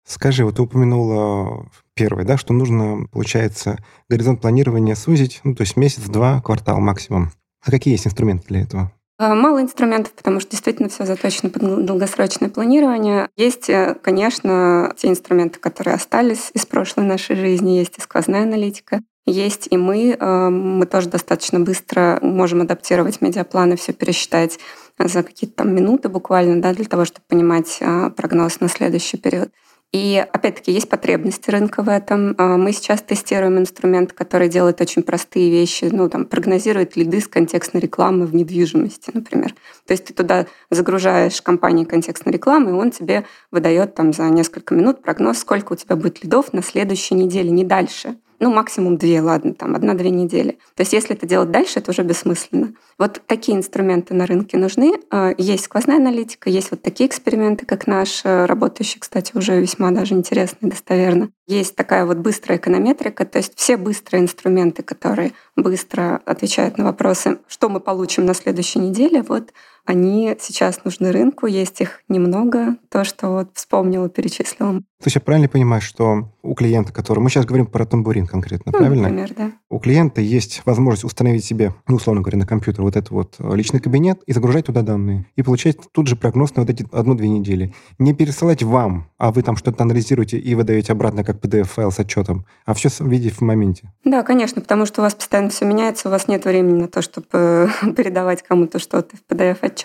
[SPEAKER 3] Скажи, вот ты упомянула первое, да, что нужно, получается, горизонт планирования сузить, ну, то есть месяц-два, квартал максимум. А какие есть инструменты для этого?
[SPEAKER 1] А, мало инструментов, потому что действительно все заточено под долгосрочное планирование. Есть, э, конечно, те инструменты, которые остались из прошлой нашей жизни, есть и сквозная аналитика, есть и мы. Э, мы тоже достаточно быстро можем адаптировать медиапланы, все пересчитать за какие-то там минуты буквально, да, для того, чтобы понимать э, прогноз на следующий период. И опять-таки есть потребности рынка в этом. А, мы сейчас тестируем инструмент, который делает очень простые вещи, ну, там, прогнозирует лиды с контекстной рекламы в недвижимости, например. То есть ты туда загружаешь компании контекстной рекламы, и он тебе выдает там за несколько минут прогноз, сколько у тебя будет лидов на следующей неделе, не дальше ну, максимум две, ладно, там, одна-две недели. То есть если это делать дальше, это уже бессмысленно. Вот такие инструменты на рынке нужны. А, есть сквозная аналитика, есть вот такие эксперименты, как наш, э, работающий, кстати, уже весьма даже интересно и достоверно. Есть такая вот быстрая эконометрика, то есть все быстрые инструменты, которые быстро отвечают на вопросы, что мы получим на следующей неделе, вот они сейчас нужны рынку, есть их немного, то, что вот вспомнила, перечислила.
[SPEAKER 3] То есть я правильно понимаю, что у клиента, который... Мы сейчас говорим про тамбурин конкретно,
[SPEAKER 1] ну,
[SPEAKER 3] правильно?
[SPEAKER 1] Например, да.
[SPEAKER 3] У клиента есть возможность установить себе, ну, условно говоря, на компьютер вот этот вот э, личный кабинет и загружать туда данные. И получать тут же прогноз на вот эти одну-две недели. Не пересылать вам, а вы там что-то анализируете и выдаете обратно как PDF-файл с отчетом, а все видеть в моменте.
[SPEAKER 1] Да, конечно, потому что у вас постоянно все меняется, у вас нет времени на то, чтобы передавать кому-то что-то в PDF-отчет.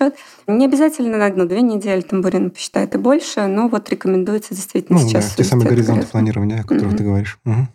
[SPEAKER 1] Не обязательно на одну-две недели тамбурин посчитает и больше, но вот рекомендуется действительно
[SPEAKER 3] ну,
[SPEAKER 1] сейчас.
[SPEAKER 3] Да, те самые горизонты планирования, о которых mm-hmm. ты говоришь. Угу.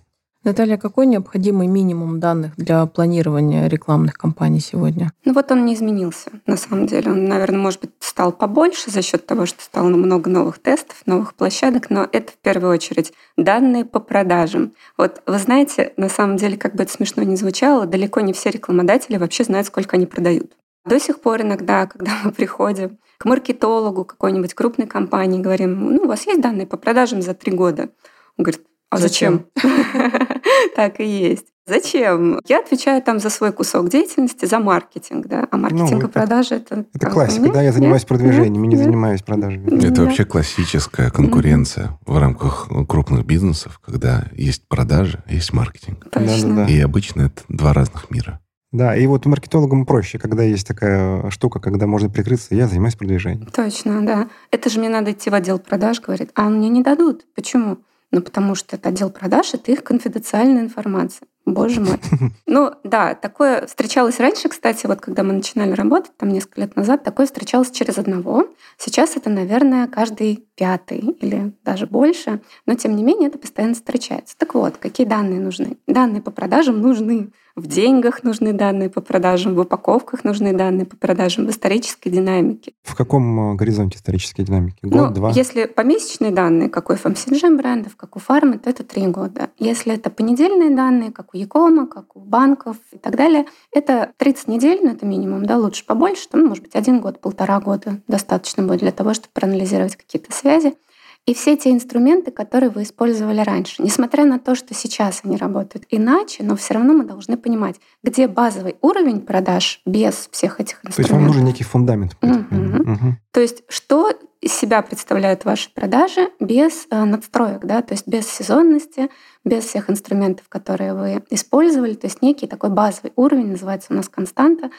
[SPEAKER 4] Наталья, какой необходимый минимум данных для планирования рекламных кампаний сегодня?
[SPEAKER 1] Ну вот он не изменился, на самом деле. Он, наверное, может быть, стал побольше за счет того, что стало много новых тестов, новых площадок, но это в первую очередь данные по продажам. Вот вы знаете, на самом деле, как бы это смешно ни звучало, далеко не все рекламодатели вообще знают, сколько они продают. До сих пор иногда, когда мы приходим к маркетологу какой-нибудь крупной компании, говорим, ну, у вас есть данные по продажам за три года? Он говорит, а зачем? Так и есть. Зачем? Я отвечаю там за свой кусок деятельности, за маркетинг, да. А маркетинг ну, и продажи это...
[SPEAKER 3] Это классика, нет, да, я занимаюсь нет, продвижением, нет, не занимаюсь продажами.
[SPEAKER 2] Это вообще классическая конкуренция в рамках крупных бизнесов, когда есть продажи, есть маркетинг.
[SPEAKER 1] Точно.
[SPEAKER 2] И обычно это два разных мира.
[SPEAKER 3] Да, и вот маркетологам проще, когда есть такая штука, когда можно прикрыться, я занимаюсь продвижением.
[SPEAKER 1] Точно, да. Это же мне надо идти в отдел продаж, говорит, а мне не дадут. Почему? Ну, потому что это отдел продаж, это их конфиденциальная информация. Боже мой. Ну, да, такое встречалось раньше, кстати, вот когда мы начинали работать, там несколько лет назад, такое встречалось через одного. Сейчас это, наверное, каждый пятый или даже больше, но тем не менее это постоянно встречается. Так вот, какие данные нужны? Данные по продажам нужны. В деньгах нужны данные по продажам, в упаковках нужны данные по продажам, в исторической динамике.
[SPEAKER 3] В каком э, горизонте исторической динамики? Год,
[SPEAKER 1] ну,
[SPEAKER 3] два?
[SPEAKER 1] Если помесячные данные, как у FMCG брендов, как у фармы, то это три года. Если это понедельные данные, как у Якома, как у банков и так далее, это 30 недель, ну, это минимум, да, лучше побольше, ну, может быть, один год, полтора года достаточно будет для того, чтобы проанализировать какие-то связи и все те инструменты, которые вы использовали раньше. Несмотря на то, что сейчас они работают иначе, но все равно мы должны понимать, где базовый уровень продаж без всех этих инструментов. То есть
[SPEAKER 3] вам нужен некий фундамент.
[SPEAKER 1] Угу. Угу. То есть что из себя представляют ваши продажи без э, надстроек, да, то есть без сезонности, без всех инструментов, которые вы использовали, то есть некий такой базовый уровень, называется у нас константа,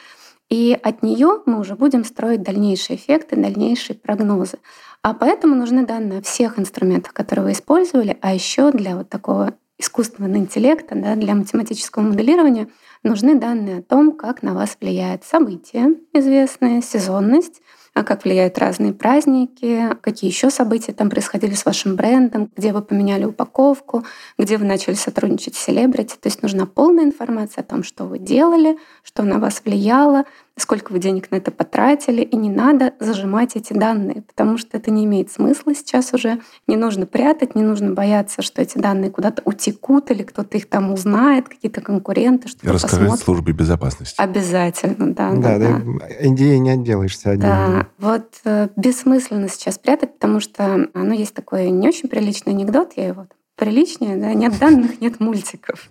[SPEAKER 1] и от нее мы уже будем строить дальнейшие эффекты, дальнейшие прогнозы. А поэтому нужны данные о всех инструментах, которые вы использовали, а еще для вот такого искусственного интеллекта, да, для математического моделирования нужны данные о том, как на вас влияет события известные, сезонность, а как влияют разные праздники, какие еще события там происходили с вашим брендом, где вы поменяли упаковку, где вы начали сотрудничать с селебрити. То есть нужна полная информация о том, что вы делали, что на вас влияло, сколько вы денег на это потратили, и не надо зажимать эти данные, потому что это не имеет смысла сейчас уже. Не нужно прятать, не нужно бояться, что эти данные куда-то утекут или кто-то их там узнает, какие-то конкуренты, что
[SPEAKER 2] Рассказать службе безопасности.
[SPEAKER 1] Обязательно, да.
[SPEAKER 3] Да, да. да. NDA не отделаешься одним.
[SPEAKER 1] Да, вот э, бессмысленно сейчас прятать, потому что, ну, есть такой не очень приличный анекдот, я его приличнее, да, нет данных, нет мультиков.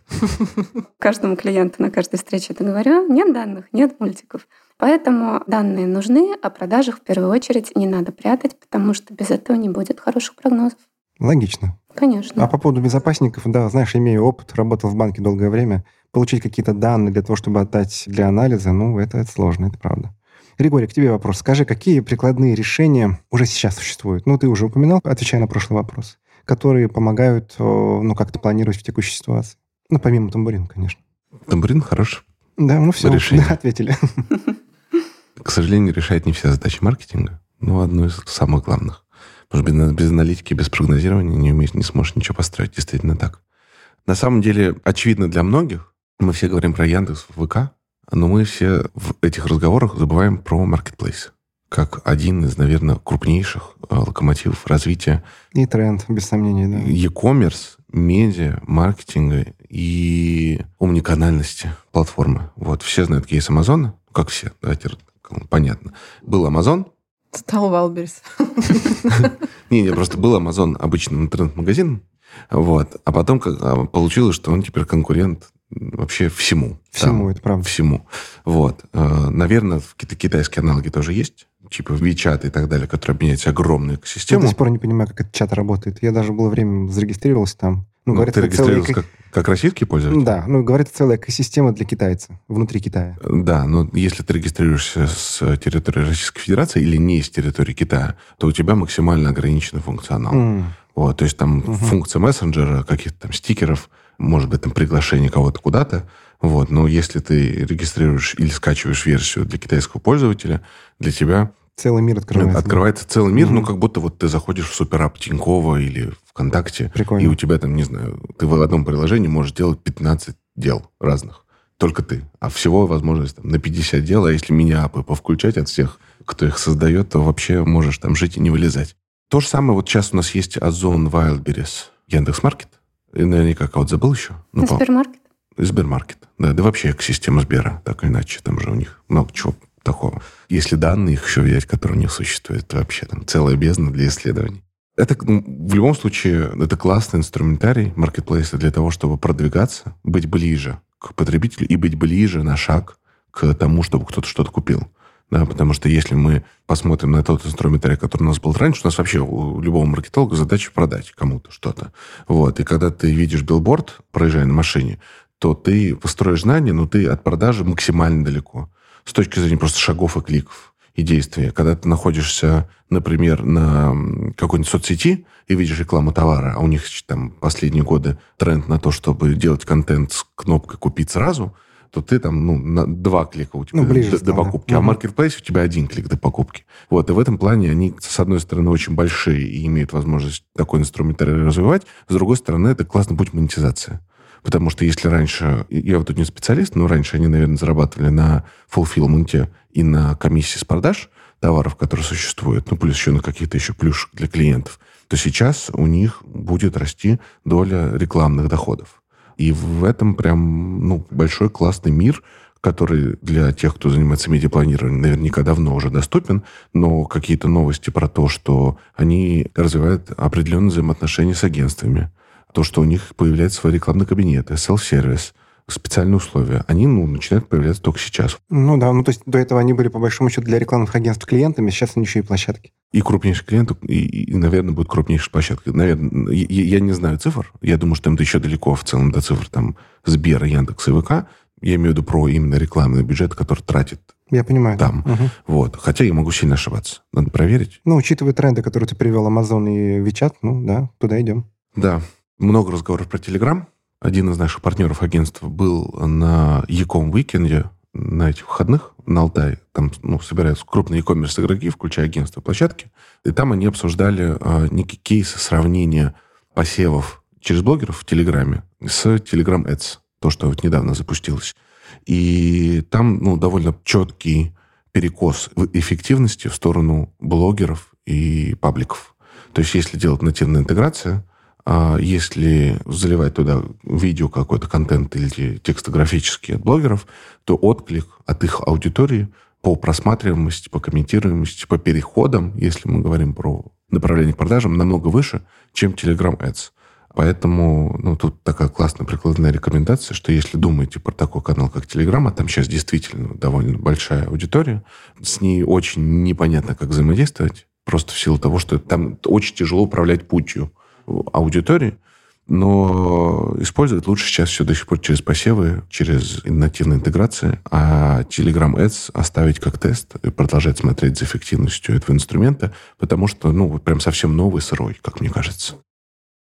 [SPEAKER 1] Каждому клиенту на каждой встрече это говорю, нет данных, нет мультиков. Поэтому данные нужны, а продажах в первую очередь не надо прятать, потому что без этого не будет хороших прогнозов.
[SPEAKER 3] Логично.
[SPEAKER 1] Конечно.
[SPEAKER 3] А по поводу безопасников, да, знаешь, имею опыт, работал в банке долгое время, получить какие-то данные для того, чтобы отдать для анализа, ну, это, это сложно, это правда. Григорий, к тебе вопрос. Скажи, какие прикладные решения уже сейчас существуют? Ну, ты уже упоминал, отвечая на прошлый вопрос которые помогают, ну, как-то планировать в текущей ситуации. Ну, помимо тамбурин, конечно.
[SPEAKER 2] Тамбурин хорош.
[SPEAKER 3] Да, ну все, решение. Да, ответили.
[SPEAKER 2] К сожалению, решает не все задачи маркетинга, но одну из самых главных. Потому что без, без аналитики, без прогнозирования не, умеешь, не сможешь ничего построить. Действительно так. На самом деле, очевидно для многих, мы все говорим про Яндекс, ВК, но мы все в этих разговорах забываем про маркетплейс как один из, наверное, крупнейших э, локомотивов развития.
[SPEAKER 3] И тренд, без сомнений, да.
[SPEAKER 2] E-commerce, медиа, маркетинга и умниканальности платформы. Вот, все знают кейс Амазона, как все, давайте, понятно. Был Амазон.
[SPEAKER 4] Стал Wildberries.
[SPEAKER 2] Не, не, просто был Амазон обычным интернет-магазином, вот, а потом как, а, получилось, что он теперь конкурент вообще всему.
[SPEAKER 3] Всему, там, это правда.
[SPEAKER 2] Всему. Вот. Э, наверное, какие-то китайские аналоги тоже есть, типа WeChat и так далее, которые объединяют огромную экосистему.
[SPEAKER 3] Я до сих пор не понимаю, как этот WeChat работает. Я даже было время зарегистрировался там.
[SPEAKER 2] Ну, ну говорят, ты регистрировался целая... как, как российский пользователь?
[SPEAKER 3] Да, ну, говорят, это целая экосистема для китайца, внутри Китая.
[SPEAKER 2] Да, но если ты регистрируешься с территории Российской Федерации или не с территории Китая, то у тебя максимально ограниченный функционал. Mm. Вот, то есть там угу. функция мессенджера, каких-то там стикеров, может быть, там приглашение кого-то куда-то. Вот, но если ты регистрируешь или скачиваешь версию для китайского пользователя, для тебя
[SPEAKER 3] Целый мир открывается.
[SPEAKER 2] Открывается да? целый мир, угу. ну, как будто вот ты заходишь в суперап Тинькова или ВКонтакте, Прикольно. и у тебя там, не знаю, ты в одном приложении можешь делать 15 дел разных. Только ты. А всего возможность там, на 50 дел, а если мини-апы повключать от всех, кто их создает, то вообще можешь там жить и не вылезать. То же самое вот сейчас у нас есть Озон, Wildberries, Яндекс.Маркет. И наверняка кого-то забыл еще.
[SPEAKER 1] Ну, Сбермаркет.
[SPEAKER 2] Сбермаркет. Да, да вообще экосистема Сбера, так или иначе. Там же у них много чего такого. Если данные их еще взять, которые них существуют, то вообще там целая бездна для исследований. Это ну, в любом случае это классный инструментарий маркетплейса для того, чтобы продвигаться, быть ближе к потребителю и быть ближе на шаг к тому, чтобы кто-то что-то купил. Да, потому что если мы посмотрим на тот инструментарий, который у нас был раньше, у нас вообще у любого маркетолога задача продать кому-то что-то. Вот. И когда ты видишь билборд, проезжая на машине, то ты построишь знания, но ты от продажи максимально далеко с точки зрения просто шагов и кликов и действия. Когда ты находишься, например, на какой-нибудь соцсети и видишь рекламу товара, а у них там последние годы тренд на то, чтобы делать контент с кнопкой «Купить сразу», то ты там, ну, на два клика у тебя ну, ближе до, стало. до покупки. Угу. А в маркетплейсе у тебя один клик до покупки. Вот, и в этом плане они, с одной стороны, очень большие и имеют возможность такой инструментарий развивать, с другой стороны, это классный путь монетизации. Потому что если раньше, я вот тут не специалист, но раньше они, наверное, зарабатывали на фулфилменте и на комиссии с продаж товаров, которые существуют, ну, плюс еще на каких-то еще плюшек для клиентов, то сейчас у них будет расти доля рекламных доходов. И в этом прям, ну, большой классный мир, который для тех, кто занимается медиапланированием, наверняка давно уже доступен, но какие-то новости про то, что они развивают определенные взаимоотношения с агентствами, то, что у них появляются свои рекламные кабинеты, селф-сервис, специальные условия, они ну, начинают появляться только сейчас.
[SPEAKER 3] Ну да, ну то есть до этого они были по большому счету для рекламных агентств клиентами, сейчас они еще и площадки.
[SPEAKER 2] И крупнейших клиентов, и, и, наверное, будет крупнейшая площадка. Наверное, я, я не знаю цифр, я думаю, что им-то еще далеко в целом до цифр там Сбера, Яндекс и ВК. Я имею в виду про именно рекламный бюджет, который тратит
[SPEAKER 3] я понимаю.
[SPEAKER 2] Там. Угу. Вот. Хотя я могу сильно ошибаться. Надо проверить.
[SPEAKER 3] Ну, учитывая тренды, которые ты привел, Amazon и WeChat, ну да, туда идем.
[SPEAKER 2] Да много разговоров про Telegram. Один из наших партнеров агентства был на Яком Weekend на этих выходных на Алтае. Там ну, собираются крупные e-commerce игроки, включая агентства площадки. И там они обсуждали э, некие кейсы сравнения посевов через блогеров в Телеграме с Telegram Ads. То, что вот недавно запустилось. И там ну, довольно четкий перекос в эффективности в сторону блогеров и пабликов. То есть, если делать нативная интеграция, а если заливать туда видео какой-то контент или текстографический от блогеров, то отклик от их аудитории по просматриваемости, по комментируемости, по переходам, если мы говорим про направление к продажам, намного выше, чем Telegram Ads. Поэтому ну, тут такая классная прикладная рекомендация, что если думаете про такой канал, как Telegram, а там сейчас действительно довольно большая аудитория, с ней очень непонятно, как взаимодействовать, просто в силу того, что там очень тяжело управлять путью аудитории, но использовать лучше сейчас все до сих пор через посевы, через нативные интеграции, а Telegram Ads оставить как тест и продолжать смотреть за эффективностью этого инструмента, потому что, ну, прям совсем новый, сырой, как мне кажется.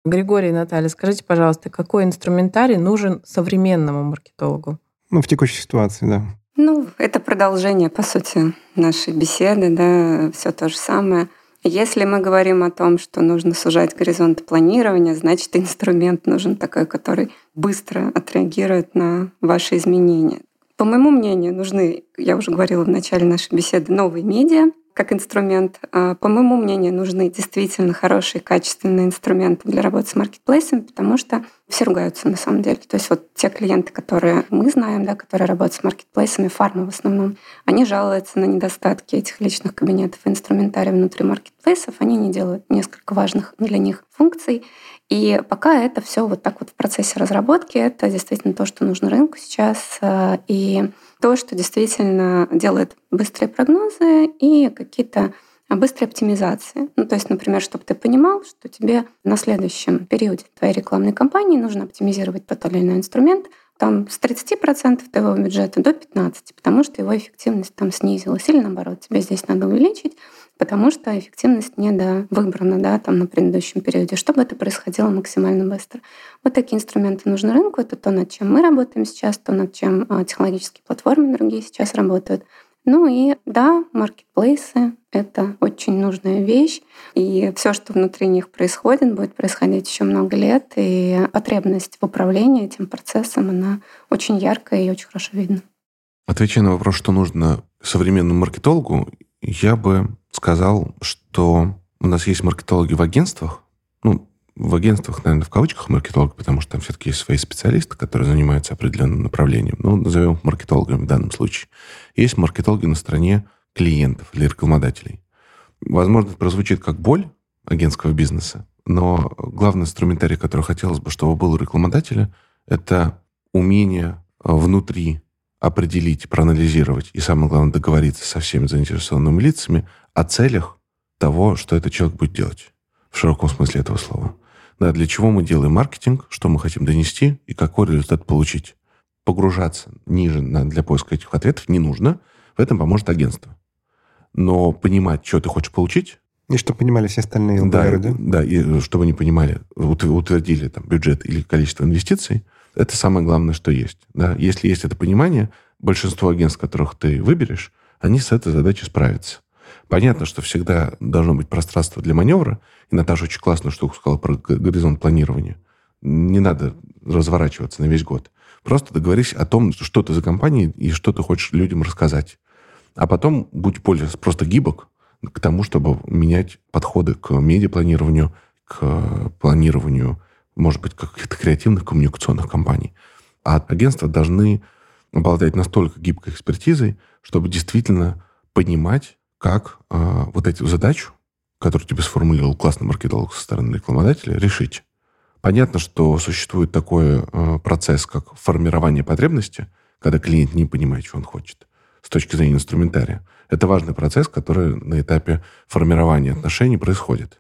[SPEAKER 4] Григорий и Наталья, скажите, пожалуйста, какой инструментарий нужен современному маркетологу?
[SPEAKER 3] Ну, в текущей ситуации, да.
[SPEAKER 1] Ну, это продолжение, по сути, нашей беседы, да, все то же самое – Если мы говорим о том, что нужно сужать горизонт планирования, значит, инструмент нужен такой, который быстро отреагирует на ваши изменения. По моему мнению, нужны, я уже говорила в начале нашей беседы, новые медиа, как инструмент. А, по моему мнению, нужны действительно хорошие, качественные инструменты для работы с маркетплейсами, потому что все ругаются на самом деле. То есть вот те клиенты, которые мы знаем, да, которые работают с маркетплейсами, фарма в основном, они жалуются на недостатки этих личных кабинетов и инструментария внутри маркетплейсов. Они не делают несколько важных для них функций. И пока это все вот так вот в процессе разработки, это действительно то, что нужно рынку сейчас. А, и то, что действительно делает быстрые прогнозы и какие-то быстрые оптимизации. Ну, то есть, например, чтобы ты понимал, что тебе на следующем периоде твоей рекламной кампании нужно оптимизировать тот или иной инструмент там, с 30% твоего бюджета до 15%, потому что его эффективность там снизилась. Или наоборот, тебе здесь надо увеличить, потому что эффективность не выбрана да, там, на предыдущем периоде, чтобы это происходило максимально быстро. Вот такие инструменты нужны рынку. Это то, над чем мы работаем сейчас, то, над чем а, технологические платформы другие сейчас работают. Ну и да, маркетплейсы — это очень нужная вещь. И все, что внутри них происходит, будет происходить еще много лет. И потребность в управлении этим процессом, она очень яркая и очень хорошо видна.
[SPEAKER 2] Отвечая на вопрос, что нужно современному маркетологу, я бы сказал, что у нас есть маркетологи в агентствах. Ну, в агентствах, наверное, в кавычках маркетолог, потому что там все-таки есть свои специалисты, которые занимаются определенным направлением. Ну, назовем их маркетологами в данном случае. Есть маркетологи на стороне клиентов или рекламодателей. Возможно, это прозвучит как боль агентского бизнеса, но главный инструментарий, который хотелось бы, чтобы был у рекламодателя, это умение внутри определить, проанализировать и, самое главное, договориться со всеми заинтересованными лицами о целях того, что этот человек будет делать. В широком смысле этого слова. Да, для чего мы делаем маркетинг, что мы хотим донести и какой результат получить. Погружаться ниже для поиска этих ответов не нужно. В этом поможет агентство. Но понимать, что ты хочешь получить...
[SPEAKER 3] И чтобы понимали все остальные ЛБР,
[SPEAKER 2] да? Да, да и чтобы они понимали, утвердили там бюджет или количество инвестиций, это самое главное, что есть. Да? Если есть это понимание, большинство агентств, которых ты выберешь, они с этой задачей справятся. Понятно, что всегда должно быть пространство для маневра. И Наташа очень классно штуку сказала про горизонт планирования. Не надо разворачиваться на весь год. Просто договорись о том, что ты за компания и что ты хочешь людям рассказать. А потом будь более просто гибок к тому, чтобы менять подходы к медиапланированию, к планированию, может быть, каких-то креативных коммуникационных компаний. А агентства должны обладать настолько гибкой экспертизой, чтобы действительно понимать, как э, вот эту задачу, которую тебе сформулировал классный маркетолог со стороны рекламодателя, решить. Понятно, что существует такой э, процесс, как формирование потребности, когда клиент не понимает, что он хочет, с точки зрения инструментария. Это важный процесс, который на этапе формирования отношений происходит.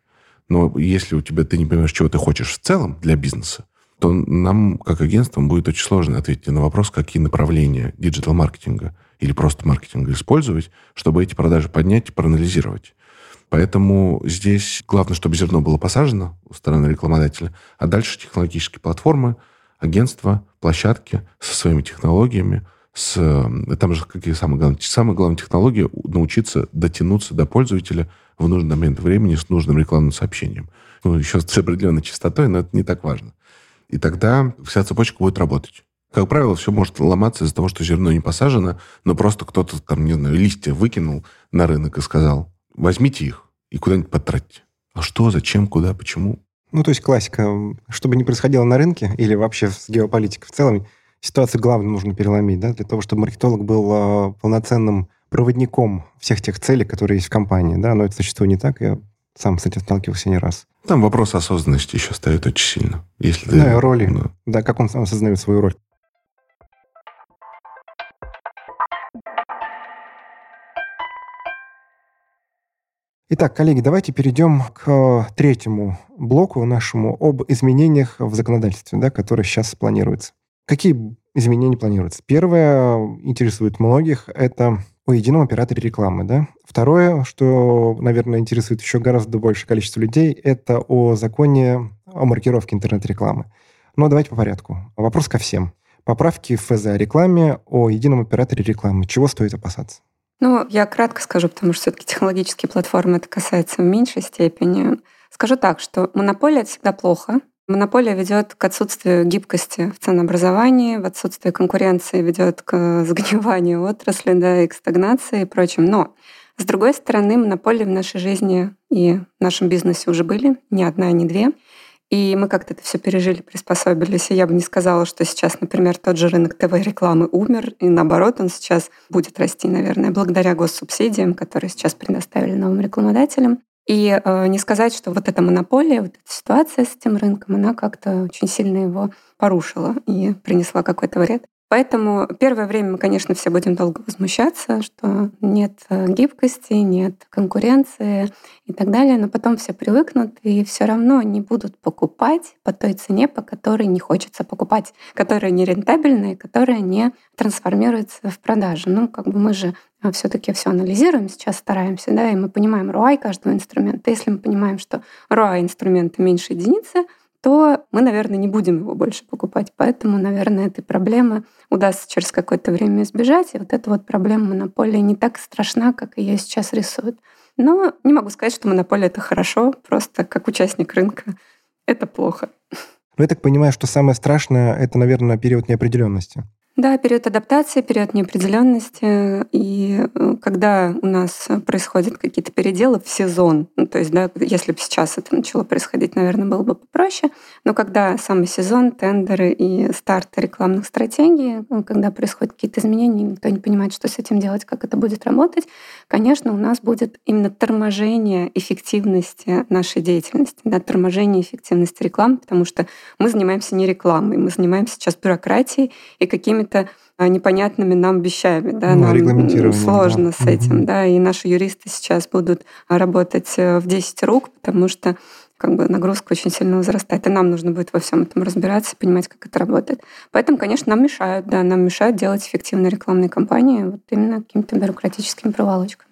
[SPEAKER 2] Но если у тебя ты не понимаешь, чего ты хочешь в целом для бизнеса, то нам, как агентствам, будет очень сложно ответить на вопрос, какие направления диджитал-маркетинга или просто маркетинга использовать, чтобы эти продажи поднять и проанализировать. Поэтому здесь главное, чтобы зерно было посажено у стороны рекламодателя, а дальше технологические платформы, агентства, площадки со своими технологиями, с, там же какие самые главные, самая главная технология научиться дотянуться до пользователя в нужный момент времени с нужным рекламным сообщением. Ну, еще с определенной частотой, но это не так важно. И тогда вся цепочка будет работать. Как правило, все может ломаться из-за того, что зерно не посажено, но просто кто-то там, не знаю, листья выкинул на рынок и сказал, возьмите их и куда-нибудь потратьте. А что, зачем, куда, почему?
[SPEAKER 3] Ну, то есть классика. Чтобы не происходило на рынке или вообще с геополитикой в целом, ситуацию главное нужно переломить, да, для того, чтобы маркетолог был э, полноценным проводником всех тех целей, которые есть в компании, да, но это зачастую не так, я сам с этим сталкивался не раз.
[SPEAKER 2] Там вопрос осознанности еще стоит очень сильно. Если
[SPEAKER 3] да, ты, роли. Да. да, как он сам осознает свою роль. Итак, коллеги, давайте перейдем к третьему блоку нашему об изменениях в законодательстве, да, которые сейчас планируются. Какие изменения планируются? Первое, интересует многих, это о едином операторе рекламы. Да? Второе, что, наверное, интересует еще гораздо большее количество людей, это о законе о маркировке интернет-рекламы. Но давайте по порядку. Вопрос ко всем. Поправки в ФЗ о рекламе, о едином операторе рекламы. Чего стоит опасаться?
[SPEAKER 1] Ну, я кратко скажу, потому что все-таки технологические платформы это касается в меньшей степени. Скажу так, что монополия это всегда плохо. Монополия ведет к отсутствию гибкости в ценообразовании, в отсутствие конкуренции ведет к загниванию отрасли, да, и к стагнации и прочим. Но с другой стороны, монополии в нашей жизни и в нашем бизнесе уже были, не одна, не две. И мы как-то это все пережили, приспособились. И я бы не сказала, что сейчас, например, тот же рынок ТВ-рекламы умер, и наоборот, он сейчас будет расти, наверное, благодаря госсубсидиям, которые сейчас предоставили новым рекламодателям. И э, не сказать, что вот эта монополия, вот эта ситуация с этим рынком, она как-то очень сильно его порушила и принесла какой-то вред. Поэтому первое время мы, конечно, все будем долго возмущаться, что нет э, гибкости, нет конкуренции и так далее, но потом все привыкнут и все равно не будут покупать по той цене, по которой не хочется покупать, которая не рентабельная, которая не трансформируется в продажу. Ну, как бы мы же э, все-таки все анализируем, сейчас стараемся, да, и мы понимаем ROI каждого инструмента. Если мы понимаем, что ROI инструмента меньше единицы, то мы, наверное, не будем его больше покупать. Поэтому, наверное, этой проблемы удастся через какое-то время избежать. И вот эта вот проблема монополии не так страшна, как ее сейчас рисуют. Но не могу сказать, что монополия — это хорошо. Просто как участник рынка это плохо.
[SPEAKER 3] Ну, я так понимаю, что самое страшное — это, наверное, период неопределенности.
[SPEAKER 1] Да, период адаптации, период неопределенности. И э, когда у нас происходят какие-то переделы в сезон, ну, то есть, да, если бы сейчас это начало происходить, наверное, было бы попроще, но когда самый сезон, тендеры и старты рекламных стратегий, ну, когда происходят какие-то изменения, никто не понимает, что с этим делать, как это будет работать, конечно, у нас будет именно торможение эффективности нашей деятельности, да, торможение эффективности рекламы, потому что мы занимаемся не рекламой, мы занимаемся сейчас бюрократией и какими-то какими-то а, непонятными нам вещами. Да,
[SPEAKER 3] ну,
[SPEAKER 1] нам сложно да. с этим. Угу. Да, и наши юристы сейчас будут работать э, в 10 рук, потому что как бы нагрузка очень сильно возрастает, и нам нужно будет во всем этом разбираться, понимать, как это работает. Поэтому, конечно, нам мешают, да, нам мешают делать эффективные рекламные кампании вот именно какими-то бюрократическими проволочками.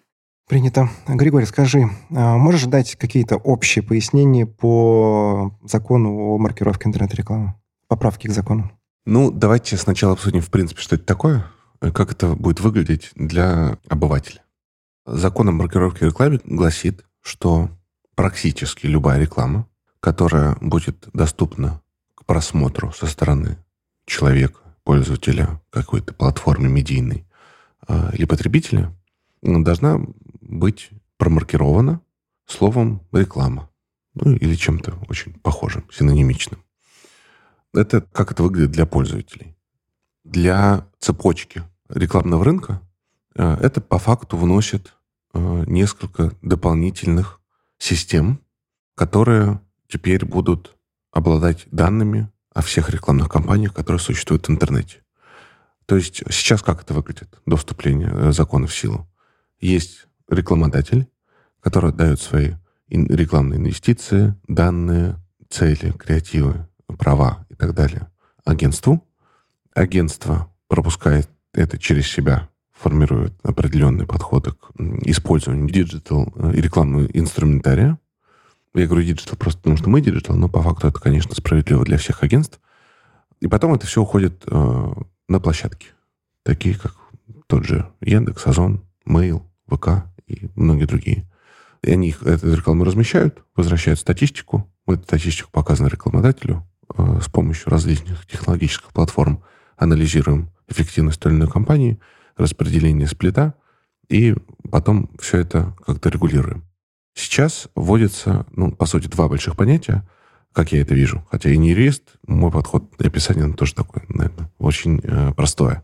[SPEAKER 3] Принято. Григорий, скажи, а можешь дать какие-то общие пояснения по закону о маркировке интернет-рекламы? Поправки к закону?
[SPEAKER 2] Ну, давайте сначала обсудим, в принципе, что это такое, как это будет выглядеть для обывателя. Закон о маркировке рекламы гласит, что практически любая реклама, которая будет доступна к просмотру со стороны человека, пользователя какой-то платформы медийной а, или потребителя, должна быть промаркирована словом реклама. Ну, или чем-то очень похожим, синонимичным. Это как это выглядит для пользователей. Для цепочки рекламного рынка э, это по факту вносит э, несколько дополнительных систем, которые теперь будут обладать данными о всех рекламных кампаниях, которые существуют в интернете. То есть сейчас как это выглядит до вступления э, закона в силу? Есть рекламодатель, который дает свои рекламные инвестиции, данные, цели, креативы, права так далее агентству. Агентство пропускает это через себя, формирует определенные подходы к использованию digital э, и рекламного инструментария. Я говорю digital просто потому, что мы digital, но по факту это, конечно, справедливо для всех агентств. И потом это все уходит э, на площадки, такие как тот же Яндекс, Озон, Mail, ВК и многие другие. И они эту рекламу размещают, возвращают статистику. Эту статистику показана рекламодателю. Э, с помощью различных технологических платформ анализируем эффективность той или иной компании, распределение сплита, и потом все это как-то регулируем. Сейчас вводится, ну, по сути, два больших понятия, как я это вижу. Хотя и не юрист, мой подход и описание тоже такое, наверное, очень э, простое.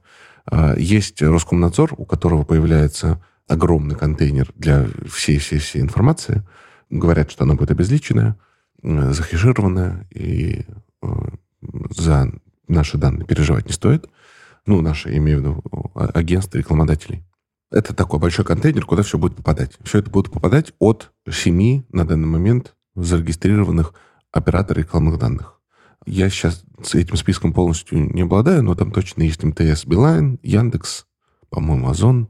[SPEAKER 2] Э, есть Роскомнадзор, у которого появляется огромный контейнер для всей-всей-всей информации. Говорят, что она будет обезличенная, э, захешированная, и за наши данные переживать не стоит. Ну, наши, имею в виду, а, агентства, рекламодателей. Это такой большой контейнер, куда все будет попадать. Все это будет попадать от семи на данный момент зарегистрированных операторов рекламных данных. Я сейчас с этим списком полностью не обладаю, но там точно есть МТС, Билайн, Яндекс, по-моему, Озон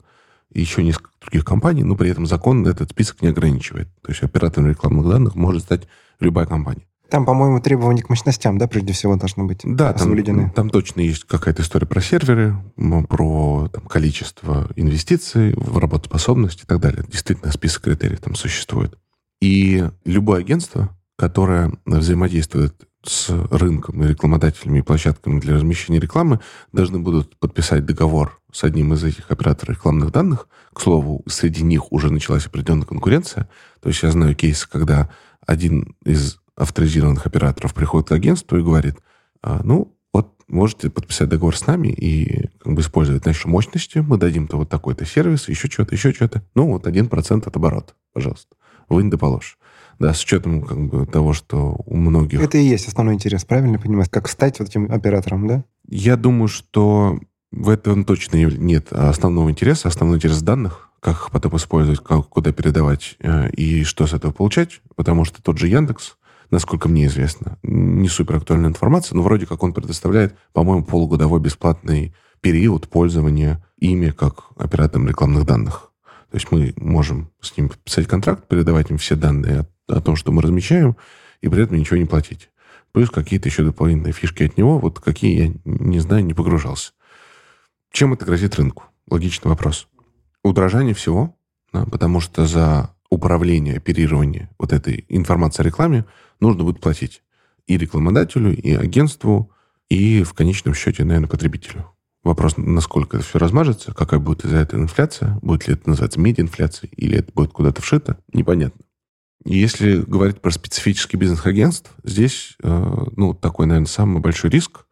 [SPEAKER 2] и еще несколько других компаний, но при этом закон этот список не ограничивает. То есть оператором рекламных данных может стать любая компания.
[SPEAKER 3] Там, по-моему, требования к мощностям, да, прежде всего, должны быть
[SPEAKER 2] да, там, там точно есть какая-то история про серверы, про там, количество инвестиций в работоспособность и так далее. Действительно, список критериев там существует. И любое агентство, которое взаимодействует с рынком и рекламодателями и площадками для размещения рекламы, должны будут подписать договор с одним из этих операторов рекламных данных. К слову, среди них уже началась определенная конкуренция. То есть я знаю кейсы, когда один из авторизированных операторов приходит к агентству и говорит, а, ну, вот можете подписать договор с нами и как бы использовать наши мощности, мы дадим-то вот такой-то сервис, еще что-то, еще что-то. Ну, вот один процент от оборота, пожалуйста. Вынь да положь. Да, с учетом как бы того, что у многих...
[SPEAKER 3] Это и есть основной интерес, правильно понимаю? Как стать вот этим оператором, да?
[SPEAKER 2] Я думаю, что в этом точно нет основного интереса. Основной интерес данных, как их потом использовать, как, куда передавать э, и что с этого получать. Потому что тот же Яндекс, насколько мне известно, не супер актуальная информация, но вроде как он предоставляет, по-моему, полугодовой бесплатный период пользования ими как оператором рекламных данных. То есть мы можем с ним подписать контракт, передавать им все данные о, о том, что мы размещаем, и при этом ничего не платить. Плюс какие-то еще дополнительные фишки от него, вот какие я не знаю, не погружался. Чем это грозит рынку? Логичный вопрос. Удорожание всего, да, потому что за управление, оперирование вот этой информацией о рекламе нужно будет платить и рекламодателю, и агентству, и в конечном счете, наверное, потребителю. Вопрос, насколько это все размажется, какая будет из-за этого инфляция, будет ли это называться медиаинфляцией, или это будет куда-то вшито, непонятно. Если говорить про специфический бизнес-агентств, здесь, э, ну, такой, наверное, самый большой риск,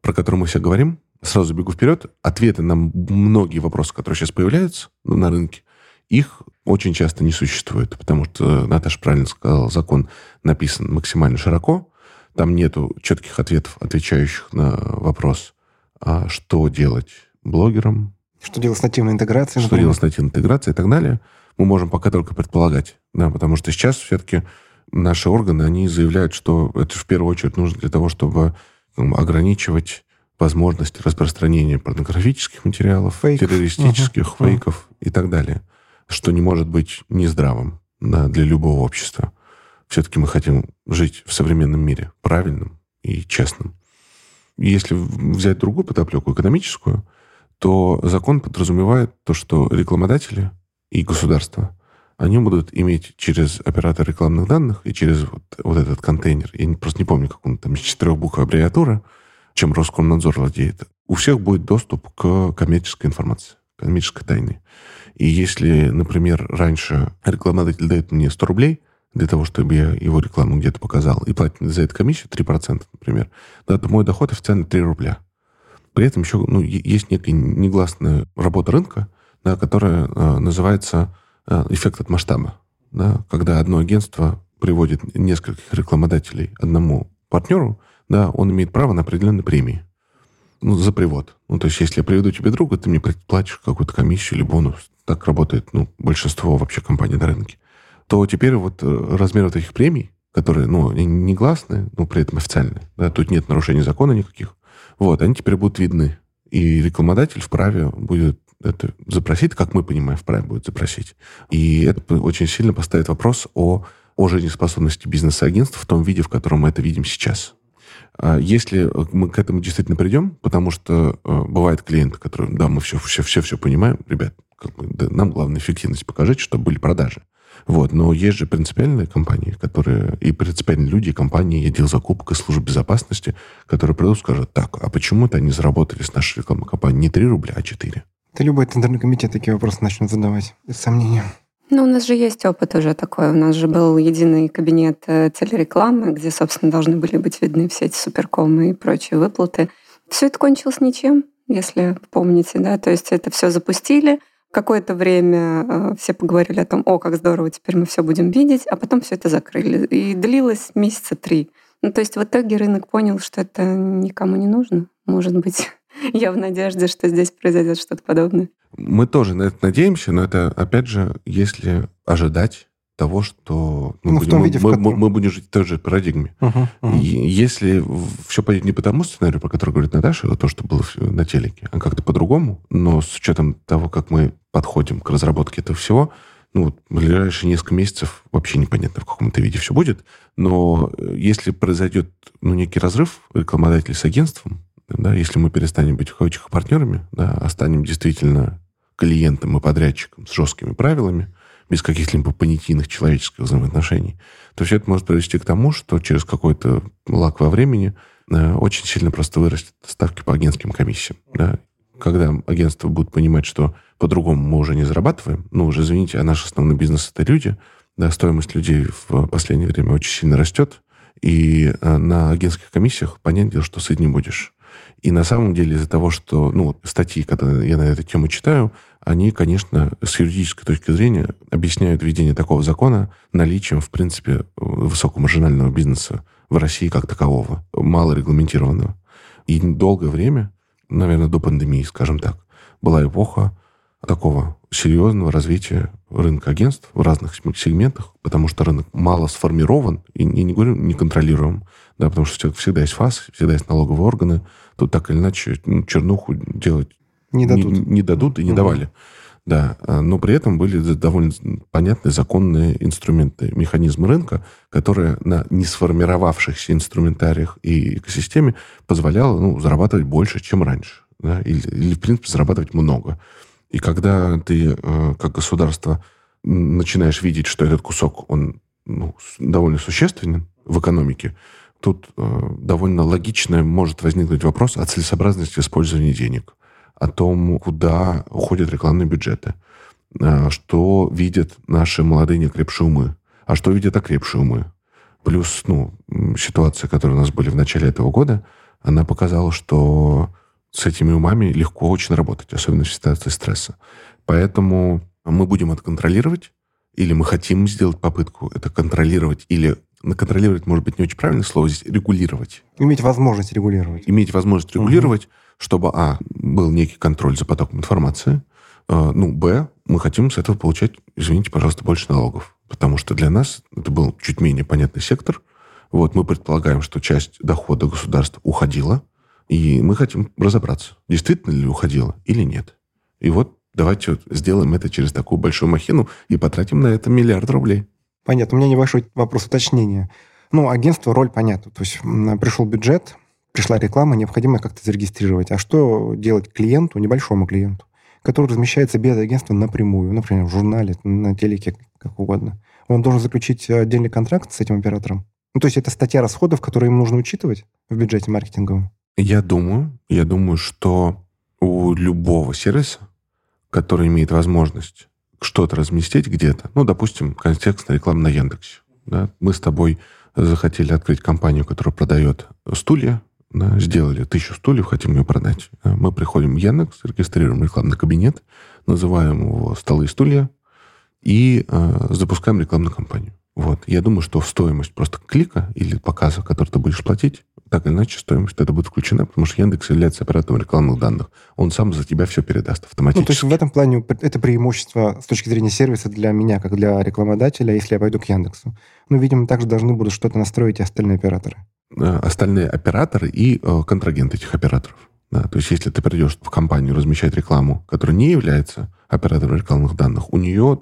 [SPEAKER 2] про который мы все говорим, сразу бегу вперед, ответы на многие вопросы, которые сейчас появляются на рынке, их очень часто не существует, потому что, Наташа правильно сказала, закон написан максимально широко, там нету четких ответов, отвечающих на вопрос, а что делать блогерам,
[SPEAKER 3] что делать с нативной интеграцией,
[SPEAKER 2] Что делать с нативной интеграцией и так далее. Мы можем пока только предполагать. Да, потому что сейчас все-таки наши органы, они заявляют, что это в первую очередь нужно для того, чтобы ну, ограничивать возможности распространения порнографических материалов, Фейков. террористических, uh-huh. фейков uh-huh. и так далее что не может быть нездравым да, для любого общества. Все-таки мы хотим жить в современном мире, правильном и честном. если взять другую подоплеку, экономическую, то закон подразумевает то, что рекламодатели и государство, они будут иметь через оператор рекламных данных и через вот, вот этот контейнер, я просто не помню, как он там, из четырех букв аббревиатура, чем Роскомнадзор владеет, у всех будет доступ к коммерческой информации, коммерческой тайне. И если, например, раньше рекламодатель дает мне 100 рублей для того, чтобы я его рекламу где-то показал, и платит за это комиссию 3%, например, да, то мой доход официально 3 рубля. При этом еще ну, есть некая негласная работа рынка, да, которая э, называется э, эффект от масштаба. Да, когда одно агентство приводит нескольких рекламодателей одному партнеру, да, он имеет право на определенные премии ну, за привод. Ну, то есть, если я приведу тебе друга, ты мне платишь какую-то комиссию или бонус. Так работает, ну, большинство вообще компаний на рынке. То теперь вот э, размер вот этих премий, которые, ну, негласные, но при этом официальные, да, тут нет нарушений закона никаких, вот, они теперь будут видны. И рекламодатель вправе будет это запросить, как мы понимаем, вправе будет запросить. И это очень сильно поставит вопрос о, о жизнеспособности бизнес-агентств в том виде, в котором мы это видим сейчас. А если мы к этому действительно придем, потому что э, бывают клиенты, которые, да, мы все, все, все, все понимаем, ребят, как бы, да, нам главное эффективность покажите, чтобы были продажи. Вот. Но есть же принципиальные компании, которые, и принципиальные люди, компании, и отдел закупок, и служб безопасности, которые придут и скажут, так, а почему это они заработали с нашей рекламной компанией не 3 рубля, а 4?
[SPEAKER 3] Да любой тендерный комитет такие вопросы начнет задавать, без сомнения.
[SPEAKER 1] Ну, у нас же есть опыт уже такой. У нас же был единый кабинет э, телерекламы, где, собственно, должны были быть видны все эти суперкомы и прочие выплаты. Все это кончилось ничем, если помните, да. То есть это все запустили, Какое-то время э, все поговорили о том, о, как здорово, теперь мы все будем видеть, а потом все это закрыли. И длилось месяца три. Ну, то есть в итоге рынок понял, что это никому не нужно. Может быть, я в надежде, что здесь произойдет что-то подобное.
[SPEAKER 2] Мы тоже на это надеемся, но это, опять же, если ожидать того, что мы, ну, будем, виде, мы, мы, мы будем жить в той же парадигме. Uh-huh, uh-huh. если все пойдет не по тому сценарию, про который говорит Наташа, то, что было на телеке, а как-то по-другому, но с учетом того, как мы подходим к разработке этого всего, ну, вот, в ближайшие несколько месяцев вообще непонятно, в каком то виде все будет. Но э, если произойдет ну, некий разрыв рекламодателей с агентством, да, если мы перестанем быть в партнерами, да, а станем действительно клиентом и подрядчиком с жесткими правилами, без каких-либо понятийных человеческих взаимоотношений, то все это может привести к тому, что через какой-то лак во времени э, очень сильно просто вырастет ставки по агентским комиссиям. Да? Когда агентство будет понимать, что по-другому мы уже не зарабатываем, ну, уже, извините, а наш основной бизнес — это люди, да, стоимость людей в последнее время очень сильно растет, и э, на агентских комиссиях, понятное дело, что сыт не будешь. И на самом деле из-за того, что ну, статьи, когда я на эту тему читаю, они, конечно, с юридической точки зрения объясняют введение такого закона наличием, в принципе, высокомаржинального бизнеса в России как такового, мало регламентированного. И долгое время, наверное, до пандемии, скажем так, была эпоха такого серьезного развития рынка агентств в разных сегментах, потому что рынок мало сформирован, и я не говорю не контролируем, да, потому что всегда есть ФАС, всегда есть налоговые органы, тут так или иначе ну, чернуху делать
[SPEAKER 3] не дадут,
[SPEAKER 2] не, не дадут и не угу. давали. Да, а, но при этом были довольно понятные законные инструменты, механизмы рынка, которые на несформировавшихся инструментариях и экосистеме позволяло ну, зарабатывать больше, чем раньше. Да, или, или, в принципе, зарабатывать много. И когда ты, э, как государство, начинаешь видеть, что этот кусок, он ну, довольно существенен в экономике, тут э, довольно логично может возникнуть вопрос о целесообразности использования денег, о том, куда уходят рекламные бюджеты, э, что видят наши молодые неокрепшие умы, а что видят окрепшие умы. Плюс, ну, ситуация, которая у нас были в начале этого года, она показала, что с этими умами легко очень работать, особенно в ситуации стресса. Поэтому мы будем это контролировать, или мы хотим сделать попытку это контролировать, или контролировать, может быть, не очень правильное слово здесь, регулировать.
[SPEAKER 3] Иметь возможность регулировать.
[SPEAKER 2] Иметь возможность регулировать, угу. Чтобы, а, был некий контроль за потоком информации, а, ну, б, мы хотим с этого получать, извините, пожалуйста, больше налогов. Потому что для нас это был чуть менее понятный сектор. Вот мы предполагаем, что часть дохода государства уходила и мы хотим разобраться, действительно ли уходила или нет. И вот давайте вот сделаем это через такую большую махину и потратим на это миллиард рублей.
[SPEAKER 3] Понятно. У меня небольшой вопрос уточнения. Ну, агентство, роль понятна. То есть пришел бюджет, пришла реклама, необходимо как-то зарегистрировать. А что делать клиенту, небольшому клиенту, который размещается без агентства напрямую, например, в журнале, на телеке, как угодно? Он должен заключить отдельный контракт с этим оператором? Ну, то есть это статья расходов, которые ему нужно учитывать в бюджете маркетинговом?
[SPEAKER 2] Я думаю, я думаю, что у любого сервиса, который имеет возможность что-то разместить где-то, ну, допустим, контекстная реклама на Яндексе, да, мы с тобой захотели открыть компанию, которая продает стулья, да, сделали тысячу стульев, хотим ее продать. Мы приходим в Яндекс, регистрируем рекламный кабинет, называем его «Столы и стулья» и э, запускаем рекламную кампанию. Вот. Я думаю, что в стоимость просто клика или показа, который ты будешь платить, так или иначе стоимость это будет включена, потому что Яндекс является оператором рекламных данных. Он сам за тебя все передаст автоматически. Ну,
[SPEAKER 3] то есть в этом плане это преимущество с точки зрения сервиса для меня, как для рекламодателя, если я пойду к Яндексу. Ну, видимо, также должны будут что-то настроить и остальные операторы.
[SPEAKER 2] Э, остальные операторы и э, контрагенты этих операторов. Да, то есть если ты придешь в компанию размещать рекламу, которая не является оператором рекламных данных, у нее,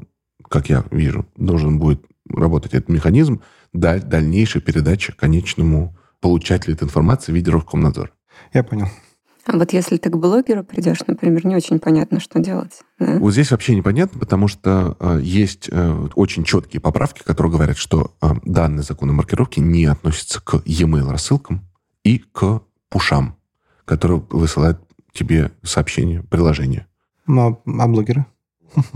[SPEAKER 2] как я вижу, должен будет работать этот механизм дальнейшей передачи конечному получатель этой информации в виде Роскомнадзора.
[SPEAKER 3] Я понял.
[SPEAKER 1] А вот если ты к блогеру придешь, например, не очень понятно, что делать.
[SPEAKER 2] Да? Вот здесь вообще непонятно, потому что э, есть э, очень четкие поправки, которые говорят, что э, данные законы маркировки не относятся к e-mail рассылкам и к пушам, которые высылают тебе сообщения, приложения.
[SPEAKER 3] Ну, а, а блогеры?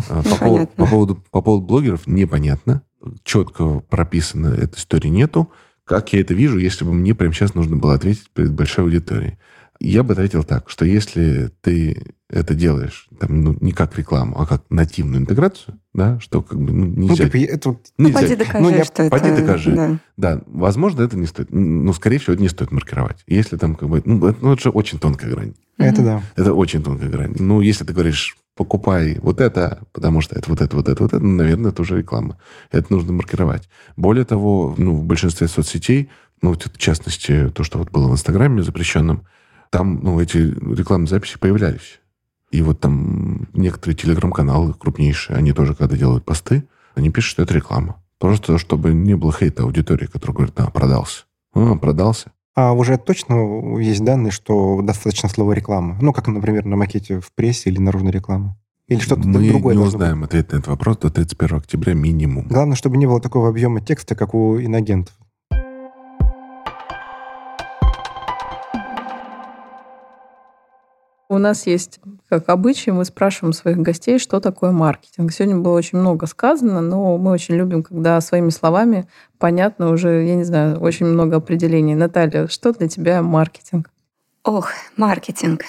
[SPEAKER 2] А, по, поводу, по, поводу, по поводу блогеров непонятно. Четко прописано этой истории нету. Как я это вижу, если бы мне прямо сейчас нужно было ответить перед большой аудиторией? Я бы ответил так, что если ты это делаешь там, ну, не как рекламу, а как нативную интеграцию, да, что как бы ну, нельзя... Ну,
[SPEAKER 1] это... нельзя. Поди докажи, ну, я... что
[SPEAKER 2] Поди это... докажи. Да. да, возможно, это не стоит. Ну, скорее всего, это не стоит маркировать. Если там как бы... Ну, это, ну, это же очень тонкая грань.
[SPEAKER 3] Это да.
[SPEAKER 2] Это очень тонкая грань. Ну, если ты говоришь покупай вот это, потому что это вот это, вот это, вот это, ну, наверное, это уже реклама. Это нужно маркировать. Более того, ну, в большинстве соцсетей, ну, в частности, то, что вот было в Инстаграме запрещенном, там, ну, эти рекламные записи появлялись. И вот там некоторые телеграм-каналы крупнейшие, они тоже, когда делают посты, они пишут, что это реклама. Просто чтобы не было хейта аудитории, которая говорит, да, продался. А, продался.
[SPEAKER 3] А уже точно есть данные, что достаточно слова реклама? Ну, как, например, на макете в прессе или наружной рекламы? Или что-то
[SPEAKER 2] Мы
[SPEAKER 3] другое?
[SPEAKER 2] не узнаем быть? ответ на этот вопрос до 31 октября минимум.
[SPEAKER 3] Главное, чтобы не было такого объема текста, как у инагентов.
[SPEAKER 4] У нас есть, как обычай, мы спрашиваем своих гостей, что такое маркетинг. Сегодня было очень много сказано, но мы очень любим, когда своими словами понятно уже, я не знаю, очень много определений. Наталья, что для тебя маркетинг?
[SPEAKER 1] Ох, маркетинг.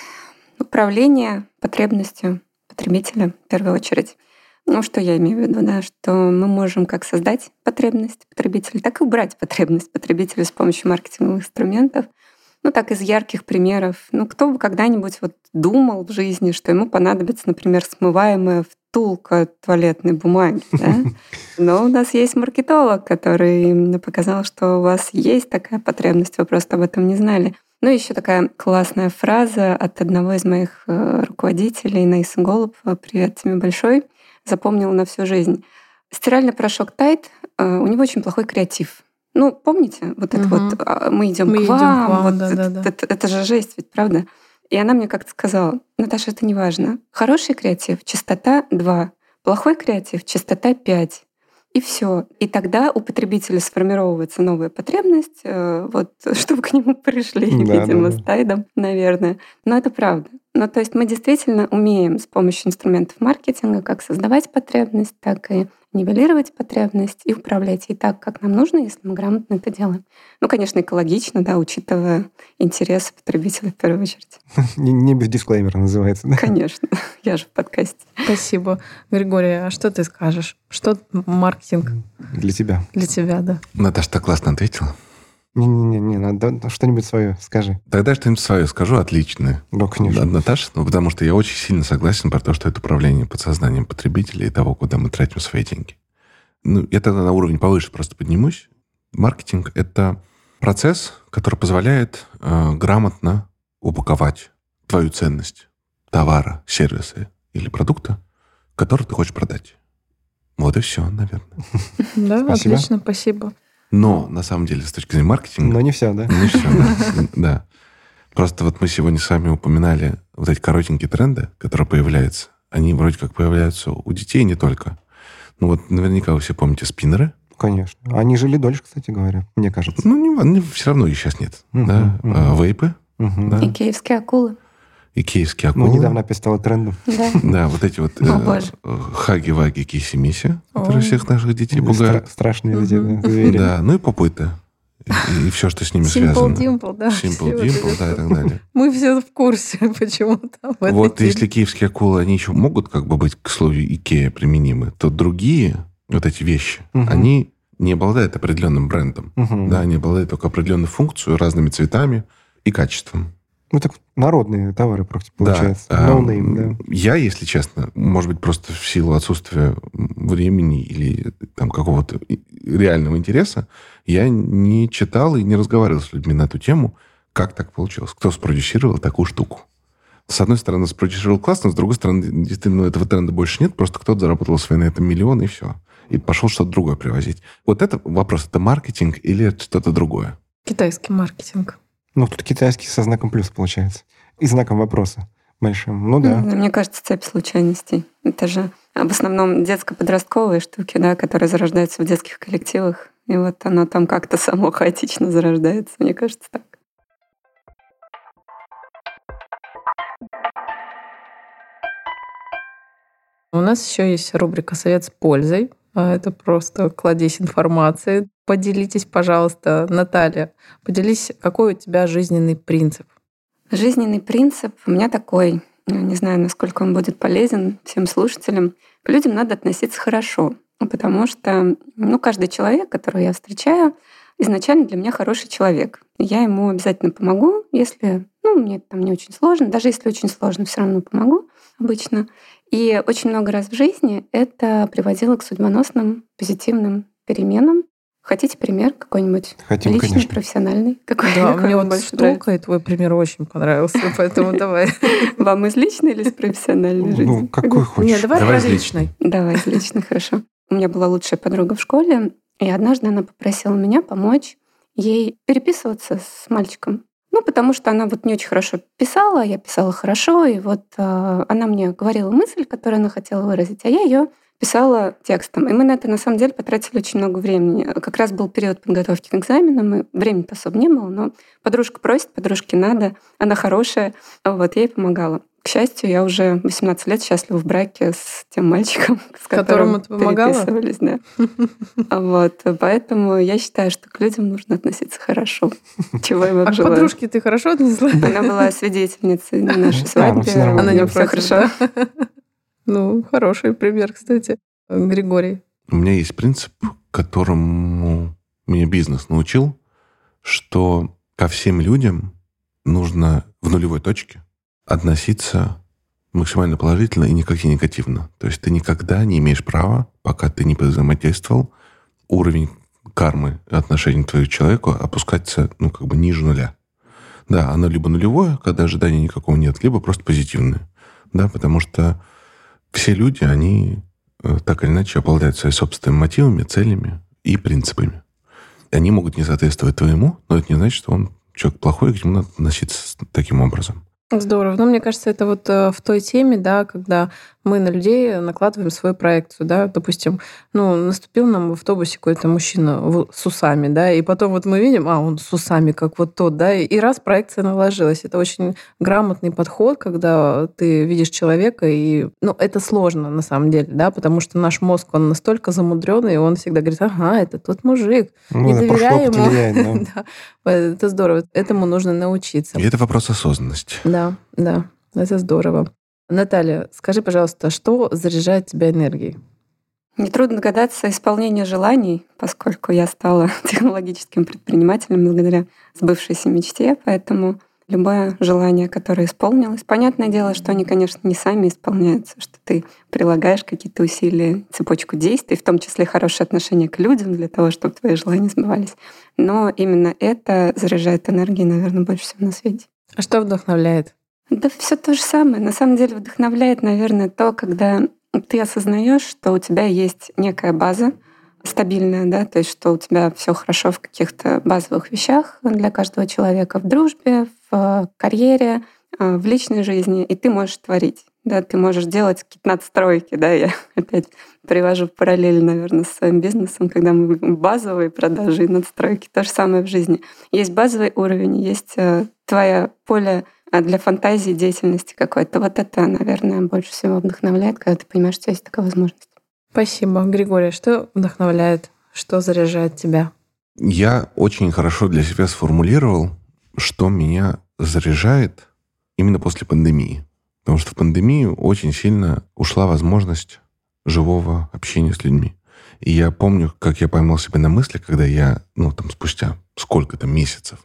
[SPEAKER 1] Управление потребностью потребителя в первую очередь. Ну, что я имею в виду, да, что мы можем как создать потребность потребителя, так и убрать потребность потребителя с помощью маркетинговых инструментов — ну, так из ярких примеров. Ну, кто бы когда-нибудь вот думал в жизни, что ему понадобится, например, смываемая втулка туалетной бумаги, да? Но у нас есть маркетолог, который показал, что у вас есть такая потребность, вы просто об этом не знали. Ну, еще такая классная фраза от одного из моих э, руководителей, Наиса Голубова, привет тебе большой, запомнил на всю жизнь. Стиральный порошок Тайт, э, у него очень плохой креатив. Ну, помните, вот это угу. вот а, мы идем мы к вам, идем к вам вот да, это, да, да. Это, это же жесть, ведь правда? И она мне как-то сказала, Наташа, это не важно. Хороший креатив, частота 2, плохой креатив, частота 5. И все. И тогда у потребителя сформировывается новая потребность, э, вот, чтобы к нему пришли, да, видимо, да, да. с тайдом, наверное. Но это правда. Ну, то есть мы действительно умеем с помощью инструментов маркетинга как создавать потребность, так и нивелировать потребность и управлять ей так, как нам нужно, если мы грамотно это делаем. Ну, конечно, экологично, да, учитывая интересы потребителя в первую очередь.
[SPEAKER 3] Не, не без дисклеймера называется, да?
[SPEAKER 1] Конечно, я же в подкасте.
[SPEAKER 4] Спасибо. Григорий, а что ты скажешь? Что маркетинг?
[SPEAKER 3] Для тебя.
[SPEAKER 4] Для тебя, да.
[SPEAKER 2] Наташа так классно ответила.
[SPEAKER 3] Не-не-не, надо что-нибудь свое скажи.
[SPEAKER 2] Тогда что-нибудь свое скажу, отличное.
[SPEAKER 3] Да, конечно.
[SPEAKER 2] Наташа, ну, потому что я очень сильно согласен про то, что это управление подсознанием потребителя и того, куда мы тратим свои деньги. Ну, я тогда на уровень повыше просто поднимусь. Маркетинг — это процесс, который позволяет э, грамотно упаковать твою ценность товара, сервиса или продукта, который ты хочешь продать. Вот и все, наверное.
[SPEAKER 4] Да, отлично, спасибо.
[SPEAKER 2] Но, на самом деле, с точки зрения маркетинга...
[SPEAKER 3] Но не все, да?
[SPEAKER 2] Не все, да. да. Просто вот мы сегодня с вами упоминали вот эти коротенькие тренды, которые появляются. Они вроде как появляются у детей не только. Ну вот наверняка вы все помните спиннеры.
[SPEAKER 3] Конечно. Они жили дольше, кстати говоря, мне кажется.
[SPEAKER 2] Ну, не, все равно их сейчас нет. Угу, да? угу. А, вейпы.
[SPEAKER 1] Угу. Да? И киевские акулы
[SPEAKER 2] и киевские акулы.
[SPEAKER 3] Ну, недавно опять стало трендом.
[SPEAKER 1] Да.
[SPEAKER 2] Да, вот эти вот э, хаги-ваги киси-миси, которые всех наших детей пугают.
[SPEAKER 3] Страшные эти звери.
[SPEAKER 2] Да, ну и попыты. И, и все, что с ними
[SPEAKER 4] Simple
[SPEAKER 2] связано.
[SPEAKER 4] Dimple, да.
[SPEAKER 2] Simple Dimple, да, и так далее.
[SPEAKER 4] Мы все в курсе почему-то.
[SPEAKER 2] Вот если киевские акулы, они еще могут как бы быть к слову Икея применимы, то другие вот эти вещи, угу. они не обладают определенным брендом. Угу. Да, они обладают только определенной функцией, разными цветами и качеством.
[SPEAKER 3] Ну, так народные товары, получается. Да. No name, да.
[SPEAKER 2] Я, если честно, может быть, просто в силу отсутствия времени или там какого-то реального интереса, я не читал и не разговаривал с людьми на эту тему, как так получилось, кто спродюсировал такую штуку. С одной стороны, спродюсировал классно, с другой стороны, действительно, этого тренда больше нет, просто кто-то заработал свои на этом миллион, и все. И пошел что-то другое привозить. Вот это вопрос, это маркетинг или это что-то другое?
[SPEAKER 4] Китайский маркетинг.
[SPEAKER 3] Ну, тут китайский со знаком плюс получается. И знаком вопроса большим. Ну да.
[SPEAKER 1] Мне кажется, цепь случайностей. Это же в основном детско-подростковые штуки, да, которые зарождаются в детских коллективах. И вот оно там как-то само хаотично зарождается. Мне кажется, так.
[SPEAKER 4] У нас еще есть рубрика «Совет с пользой». А это просто кладезь информации. Поделитесь, пожалуйста, Наталья, поделись, какой у тебя жизненный принцип?
[SPEAKER 1] Жизненный принцип у меня такой. Не знаю, насколько он будет полезен всем слушателям. К людям надо относиться хорошо, потому что ну, каждый человек, которого я встречаю, изначально для меня хороший человек. Я ему обязательно помогу, если ну, мне там не очень сложно. Даже если очень сложно, все равно помогу обычно. И очень много раз в жизни это приводило к судьбоносным позитивным переменам. Хотите пример какой-нибудь?
[SPEAKER 3] Хотим,
[SPEAKER 1] Личный,
[SPEAKER 3] конечно.
[SPEAKER 1] профессиональный? Какой,
[SPEAKER 4] Да,
[SPEAKER 1] какой
[SPEAKER 4] мне вот
[SPEAKER 1] больше нравится?
[SPEAKER 4] штука, и твой пример очень понравился, поэтому давай.
[SPEAKER 1] Вам из личной или из профессиональной жизни?
[SPEAKER 3] Ну, какой хочешь.
[SPEAKER 4] Нет, давай
[SPEAKER 2] Давай из
[SPEAKER 4] личный.
[SPEAKER 1] Давай, из личной, хорошо. У меня была лучшая подруга в школе, и однажды она попросила меня помочь ей переписываться с мальчиком. Ну, потому что она вот не очень хорошо писала, я писала хорошо, и вот э, она мне говорила мысль, которую она хотела выразить, а я ее писала текстом. И мы на это, на самом деле, потратили очень много времени. Как раз был период подготовки к экзаменам, и времени-то особо не было, но подружка просит, подружке надо, она хорошая, вот, я ей помогала. К счастью, я уже 18 лет счастлива в браке с тем мальчиком, с
[SPEAKER 4] Которому
[SPEAKER 1] которым
[SPEAKER 4] ты помогала?
[SPEAKER 1] переписывались, да. Вот, поэтому я считаю, что к людям нужно относиться хорошо. Чего я
[SPEAKER 4] А
[SPEAKER 1] вам
[SPEAKER 4] к
[SPEAKER 1] желаю.
[SPEAKER 4] подружке ты хорошо отнеслась?
[SPEAKER 1] Она была свидетельницей на нашей
[SPEAKER 3] ну
[SPEAKER 1] свадьбе.
[SPEAKER 3] всё нормально.
[SPEAKER 4] Она не
[SPEAKER 1] все хорошо.
[SPEAKER 4] Ну, хороший пример, кстати. Григорий.
[SPEAKER 2] У меня есть принцип, которому меня бизнес научил, что ко всем людям нужно в нулевой точке относиться максимально положительно и никак не негативно. То есть ты никогда не имеешь права, пока ты не взаимодействовал, уровень кармы отношений твоего человеку опускаться, ну, как бы ниже нуля. Да, оно либо нулевое, когда ожидания никакого нет, либо просто позитивное. Да, потому что все люди, они э, так или иначе обладают своими собственными мотивами, целями и принципами. Они могут не соответствовать твоему, но это не значит, что он человек плохой, и к нему надо относиться таким образом.
[SPEAKER 4] Здорово. Ну, мне кажется, это вот э, в той теме, да, когда мы на людей накладываем свою проекцию, да, допустим, ну, наступил нам в автобусе какой-то мужчина с усами, да, и потом вот мы видим, а, он с усами, как вот тот, да, и раз проекция наложилась. Это очень грамотный подход, когда ты видишь человека, и, ну, это сложно на самом деле, да, потому что наш мозг, он настолько замудренный, и он всегда говорит, ага, это тот мужик,
[SPEAKER 3] Ну,
[SPEAKER 4] не доверяй ему.
[SPEAKER 3] влияет, да.
[SPEAKER 4] Да, это здорово. Этому нужно научиться.
[SPEAKER 2] И это вопрос осознанности.
[SPEAKER 4] Да, да, это здорово. Наталья, скажи, пожалуйста, что заряжает тебя энергией?
[SPEAKER 1] Нетрудно догадаться исполнение желаний, поскольку я стала технологическим предпринимателем благодаря сбывшейся мечте, поэтому любое желание, которое исполнилось. Понятное дело, что они, конечно, не сами исполняются, что ты прилагаешь какие-то усилия, цепочку действий, в том числе хорошее отношение к людям для того, чтобы твои желания сбывались. Но именно это заряжает энергией, наверное, больше всего на свете.
[SPEAKER 4] А что вдохновляет?
[SPEAKER 1] Да все то же самое. На самом деле вдохновляет, наверное, то, когда ты осознаешь, что у тебя есть некая база стабильная, да, то есть что у тебя все хорошо в каких-то базовых вещах для каждого человека, в дружбе, в карьере, э, в личной жизни, и ты можешь творить. Да, ты можешь делать какие-то надстройки, да, я опять привожу параллель, наверное, с своим бизнесом, когда мы базовые продажи и надстройки, то же самое в жизни. Есть базовый уровень, есть э, твое поле а для фантазии, деятельности какой-то. Вот это, наверное, больше всего вдохновляет, когда ты понимаешь, что есть такая возможность.
[SPEAKER 4] Спасибо. Григорий, что вдохновляет? Что заряжает тебя?
[SPEAKER 2] Я очень хорошо для себя сформулировал, что меня заряжает именно после пандемии. Потому что в пандемию очень сильно ушла возможность живого общения с людьми. И я помню, как я поймал себя на мысли, когда я, ну, там, спустя сколько-то месяцев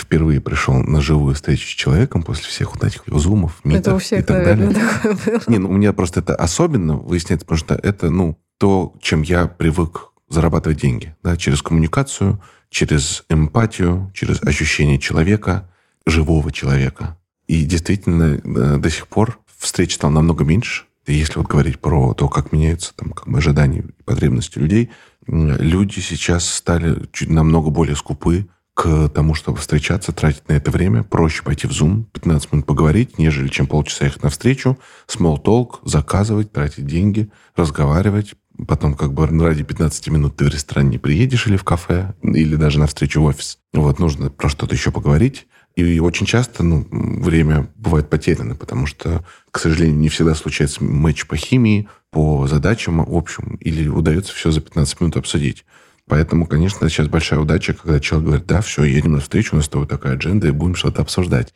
[SPEAKER 2] впервые пришел на живую встречу с человеком после всех вот этих зумов, митов
[SPEAKER 4] это у
[SPEAKER 2] и
[SPEAKER 4] всех,
[SPEAKER 2] так
[SPEAKER 4] наверное,
[SPEAKER 2] далее.
[SPEAKER 4] такое было.
[SPEAKER 2] Не, ну у меня просто это особенно выясняется, потому что это, ну, то, чем я привык зарабатывать деньги, да, через коммуникацию, через эмпатию, через ощущение человека, живого человека. И действительно, э, до сих пор встреч стало намного меньше. И если вот говорить про то, как меняются там, как бы ожидания и потребности людей, люди сейчас стали чуть намного более скупы к тому, чтобы встречаться, тратить на это время. Проще пойти в Zoom, 15 минут поговорить, нежели чем полчаса ехать навстречу, small talk, заказывать, тратить деньги, разговаривать. Потом как бы ради 15 минут ты в ресторан не приедешь или в кафе, или даже навстречу в офис. Вот, нужно про что-то еще поговорить. И очень часто ну, время бывает потеряно, потому что, к сожалению, не всегда случается матч по химии, по задачам, в общем, или удается все за 15 минут обсудить. Поэтому, конечно, сейчас большая удача, когда человек говорит, да, все, едем на встречу, у нас с тобой такая адженда, и будем что-то обсуждать.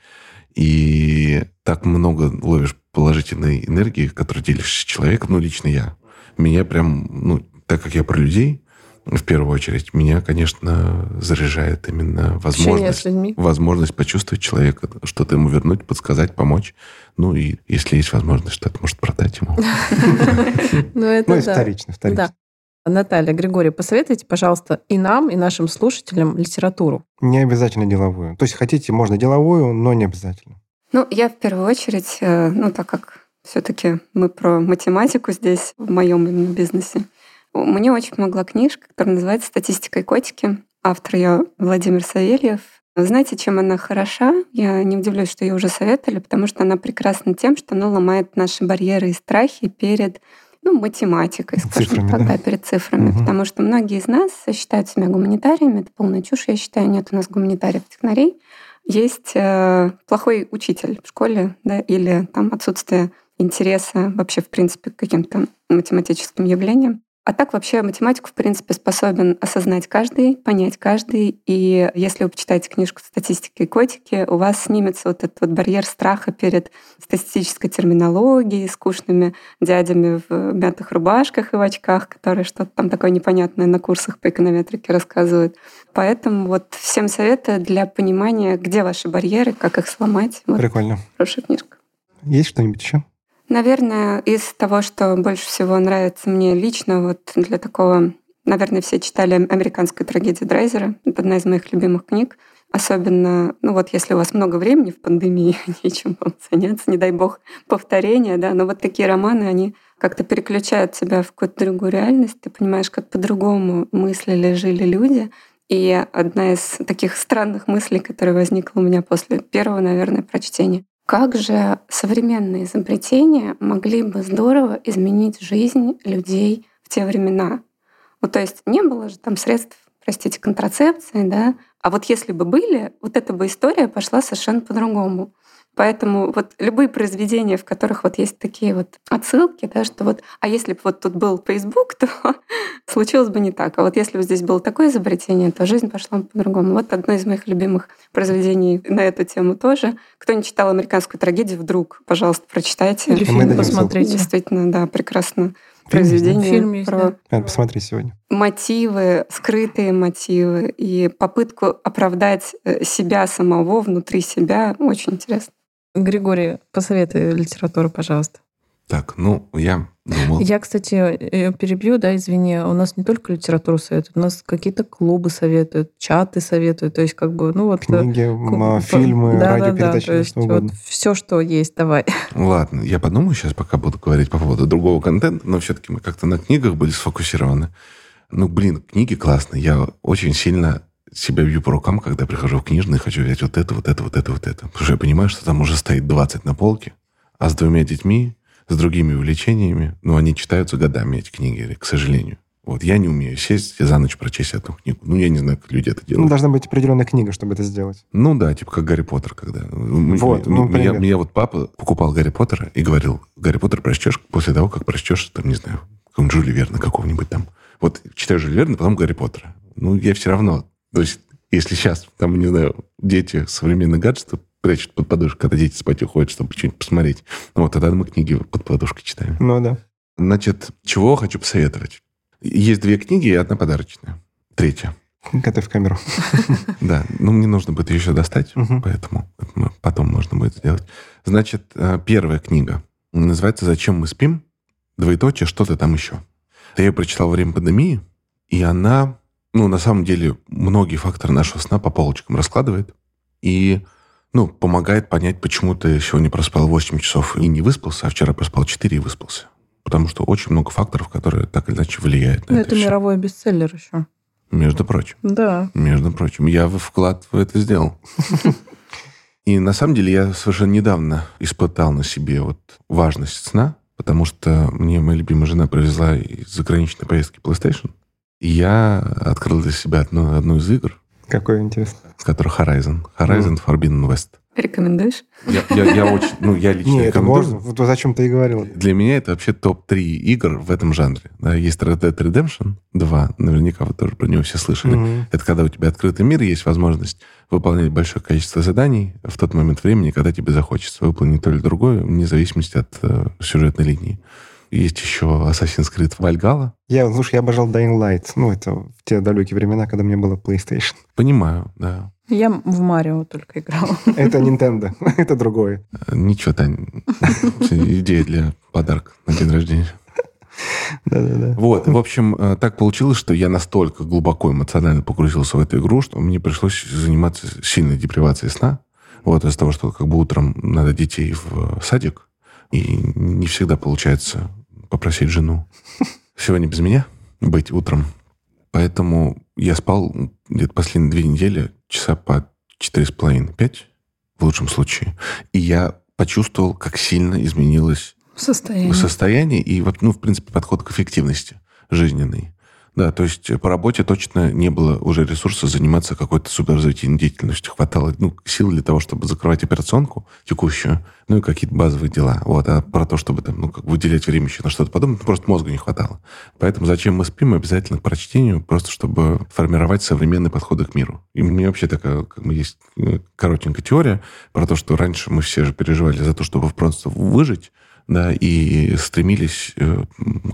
[SPEAKER 2] И так много ловишь положительной энергии, которую делишься с человеком, ну, лично я. Меня прям, ну, так как я про людей, в первую очередь, меня, конечно, заряжает именно возможность, возможность почувствовать человека, что-то ему вернуть, подсказать, помочь. Ну, и если есть возможность, что-то может продать ему.
[SPEAKER 4] Ну, это
[SPEAKER 3] Ну, и
[SPEAKER 4] да.
[SPEAKER 3] вторично, вторично.
[SPEAKER 4] Наталья, Григорий, посоветуйте, пожалуйста, и нам, и нашим слушателям литературу.
[SPEAKER 3] Не обязательно деловую. То есть хотите, можно деловую, но не обязательно.
[SPEAKER 1] Ну, я в первую очередь, э, ну, так как все-таки мы про математику здесь, в моем именно бизнесе, мне очень помогла книжка, которая называется «Статистика и котики». Автор ее Владимир Савельев. Знаете, чем она хороша? Я не удивлюсь, что ее уже советовали, потому что она прекрасна тем, что она ломает наши барьеры и страхи перед ну, математикой, скажем
[SPEAKER 3] Цифрами,
[SPEAKER 1] так,
[SPEAKER 3] да?
[SPEAKER 1] перед цифрами.
[SPEAKER 3] Мгм.
[SPEAKER 1] Потому что многие из нас считают себя гуманитариями. Это полная чушь, я считаю. Нет у нас гуманитариев-технарей. Есть э, плохой учитель в школе, да, или там отсутствие интереса вообще, в принципе, к каким-то математическим явлениям. А так вообще математику, в принципе, способен осознать каждый, понять каждый. И если вы почитаете книжку «Статистика и котики», у вас снимется вот этот вот барьер страха перед статистической терминологией, скучными дядями в мятых рубашках и в очках, которые что-то там такое непонятное на курсах по эконометрике рассказывают. Поэтому вот всем советую для понимания, где ваши барьеры, как их сломать. Вот
[SPEAKER 3] Прикольно.
[SPEAKER 1] хорошая книжка.
[SPEAKER 3] Есть что-нибудь еще?
[SPEAKER 1] Наверное, из того, что больше всего нравится мне лично, вот для такого, наверное, все читали «Американскую трагедию Драйзера». Это одна из моих любимых книг. Особенно, ну вот если у вас много времени в пандемии, нечем вам заняться, не дай бог повторения, да, но вот такие романы, они как-то переключают тебя в какую-то другую реальность, ты понимаешь, как по-другому мыслили, жили люди. И одна из таких странных мыслей, которая возникла у меня после первого, наверное, прочтения. Как же современные изобретения могли бы здорово изменить жизнь людей в те времена? Ну, то есть не было же там средств, простите, контрацепции, да? А вот если бы были, вот эта бы история пошла совершенно по-другому. Поэтому вот любые произведения, в которых вот есть такие вот отсылки, да, что вот, а если бы вот тут был Facebook, то случилось бы не так. А вот если бы здесь было такое изобретение, то жизнь пошла бы по-другому. Вот одно из моих любимых произведений на эту тему тоже. Кто не читал «Американскую трагедию», вдруг, пожалуйста, прочитайте.
[SPEAKER 4] Или
[SPEAKER 3] Мы
[SPEAKER 4] фильм посмотрите.
[SPEAKER 1] Действительно, да, прекрасно. Произведение
[SPEAKER 4] Фильм есть,
[SPEAKER 1] про
[SPEAKER 4] да.
[SPEAKER 3] Надо посмотреть сегодня.
[SPEAKER 1] мотивы, скрытые мотивы и попытку оправдать э, себя самого внутри себя. Очень интересно.
[SPEAKER 4] Григорий, посоветуй литературу, пожалуйста.
[SPEAKER 2] Так, ну, я думал...
[SPEAKER 4] Я, кстати, перебью, да, извини, у нас не только литературу советуют, у нас какие-то клубы советуют, чаты советуют, то есть как бы, ну вот... э,
[SPEAKER 3] Книги, фильмы,
[SPEAKER 4] да, да,
[SPEAKER 3] радиопередачи,
[SPEAKER 4] да, то есть
[SPEAKER 3] что угодно.
[SPEAKER 4] вот все, что есть, давай.
[SPEAKER 2] Ладно, я подумаю сейчас, пока буду говорить по поводу другого контента, но все-таки мы как-то на книгах были сфокусированы. Ну, блин, книги классные. Я очень сильно себя бью по рукам, когда прихожу в книжный и хочу взять вот это, вот это, вот это, вот это. Потому что я понимаю, что там уже стоит 20 на полке, а с двумя детьми, с другими увлечениями, ну, они читаются годами, эти книги, к сожалению. Вот я не умею сесть и за ночь прочесть эту книгу. Ну, я не знаю, как люди это
[SPEAKER 3] Ну,
[SPEAKER 2] делают.
[SPEAKER 3] должна быть определенная книга, чтобы это сделать.
[SPEAKER 2] Ну да, типа как Гарри Поттер, когда... М-
[SPEAKER 3] Вот, ну,
[SPEAKER 2] меня, меня вот папа покупал Гарри Поттера и говорил, Гарри Поттер прочтешь после того, как прочтешь, там, не знаю, Жюля Верна какого-нибудь там. Вот читаю Жюля Верна, потом Гарри Поттера. Ну, я все равно... То есть, если сейчас, там, не знаю, дети современные гаджеты прячут под подушку, когда дети спать уходят, чтобы что-нибудь посмотреть. Ну, вот тогда мы книги под подушкой читаем.
[SPEAKER 3] Ну да.
[SPEAKER 2] Значит, чего хочу посоветовать? Есть две книги и одна подарочная. Третья.
[SPEAKER 3] Готовь камеру.
[SPEAKER 2] Да, ну мне нужно будет еще достать, поэтому потом можно будет сделать. Значит, э, первая книга называется «Зачем мы спим?» Двоеточие, что-то там еще. Я ее прочитал во время пандемии, и она, ну, на самом деле, многие факторы нашего сна по полочкам раскладывает и, ну, помогает понять, почему ты сегодня проспал 8 часов и не выспался, а вчера проспал 4 и выспался. Потому что очень много факторов, которые так или иначе влияют на
[SPEAKER 4] Ну,
[SPEAKER 2] это,
[SPEAKER 4] это
[SPEAKER 2] всё.
[SPEAKER 4] мировой бестселлер еще.
[SPEAKER 2] Между прочим.
[SPEAKER 4] Да.
[SPEAKER 2] Между прочим, я вклад в это сделал. И на самом деле я совершенно недавно испытал на себе вот важность сна, потому что мне моя любимая жена привезла из заграничной поездки PlayStation. Я открыл для себя одну, одну из игр,
[SPEAKER 3] Какой интересно.
[SPEAKER 2] с которой Horizon. Horizon Forbidden West.
[SPEAKER 1] Рекомендуешь?
[SPEAKER 2] Я, я- я очень, ну, я лично
[SPEAKER 3] Не, это
[SPEAKER 2] рекомендую.
[SPEAKER 3] можно. Вот о чем ты и говорил.
[SPEAKER 2] Для меня это вообще топ-3 игр в этом жанре. Да, есть Red Dead Redemption 2, наверняка вы тоже про него все слышали.
[SPEAKER 3] Мгм.
[SPEAKER 2] Это когда у тебя открытый мир, есть возможность выполнять большое количество заданий в тот момент времени, когда тебе захочется выполнить то или другое, вне зависимости от э, сюжетной линии. Есть еще Assassin's Creed Valhalla.
[SPEAKER 3] Я, слушай, я обожал Dying Light. Ну, это в те далекие времена, когда мне было PlayStation.
[SPEAKER 2] Понимаю, да.
[SPEAKER 4] Я в Марио только играла.
[SPEAKER 3] Это Nintendo. Это другое.
[SPEAKER 2] Э, Ничего, Тань. Идея для подарка на день рождения.
[SPEAKER 3] Да-да-да.
[SPEAKER 2] Вот, в общем, э, так получилось, что я настолько глубоко эмоционально погрузился в эту игру, что мне пришлось заниматься сильной депривацией сна. Вот, из-за того, что как бы утром надо детей в садик, и не всегда получается попросить жену сегодня без меня быть утром. Поэтому я спал где-то последние две недели часа по четыре с половиной, пять в лучшем случае. И я почувствовал, как сильно изменилось
[SPEAKER 4] Состояние.
[SPEAKER 2] состояние и, вот, ну, в принципе, подход к эффективности жизненной. Да, то есть по работе точно не было уже ресурса заниматься какой-то суперразвитительной деятельностью. Хватало ну, сил для того, чтобы закрывать операционку текущую, ну и какие-то базовые дела. Вот. А про то, чтобы там, ну, как выделять время еще на что-то ну, просто мозга не хватало. Поэтому зачем мы спим? Обязательно к прочтению, просто чтобы формировать современные подходы к миру. И меня вообще такая, как бы, есть э, коротенькая теория про то, что раньше мы все же переживали за то, чтобы просто выжить, да, и стремились э,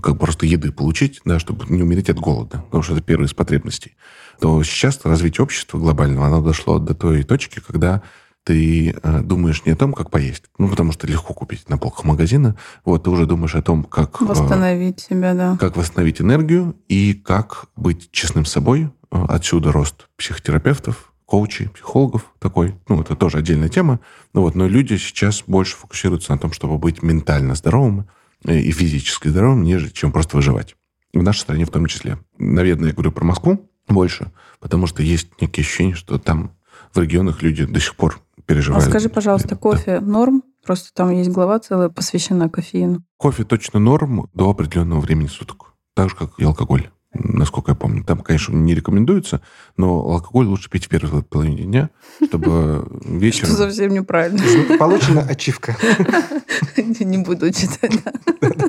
[SPEAKER 2] как бы просто еды получить, да, чтобы не умереть от голода, потому что это первая из потребностей, то сейчас развитие общества глобального, оно дошло до той точки, когда ты э, думаешь не о том, как поесть, ну, потому что легко купить на полках магазина, вот, ты уже думаешь о том, как... э,
[SPEAKER 4] Восстановить себя, да.
[SPEAKER 2] как восстановить энергию и как быть честным с собой. Отсюда рост психотерапевтов, коучей, психологов такой. Ну, это тоже отдельная тема. Ну, вот, но люди сейчас больше фокусируются на том, чтобы быть ментально здоровым э, и физически здоровым, нежели чем просто выживать. В нашей стране в том числе. Наверное, я говорю про Москву больше, потому что есть некие ощущения, что там в регионах люди до сих пор
[SPEAKER 4] А
[SPEAKER 2] переживают.
[SPEAKER 4] скажи, пожалуйста,
[SPEAKER 2] Да.
[SPEAKER 4] кофе норм? Просто там есть глава целая, посвящена кофеину.
[SPEAKER 2] Кофе точно норм до определенного времени суток. Так же, как и алкоголь, насколько я помню. Там, конечно, не рекомендуется, но алкоголь лучше пить в первой половине дня, чтобы
[SPEAKER 4] Что
[SPEAKER 2] вечером...
[SPEAKER 4] совсем неправильно.
[SPEAKER 3] Получена ачивка.
[SPEAKER 4] Не буду читать. да.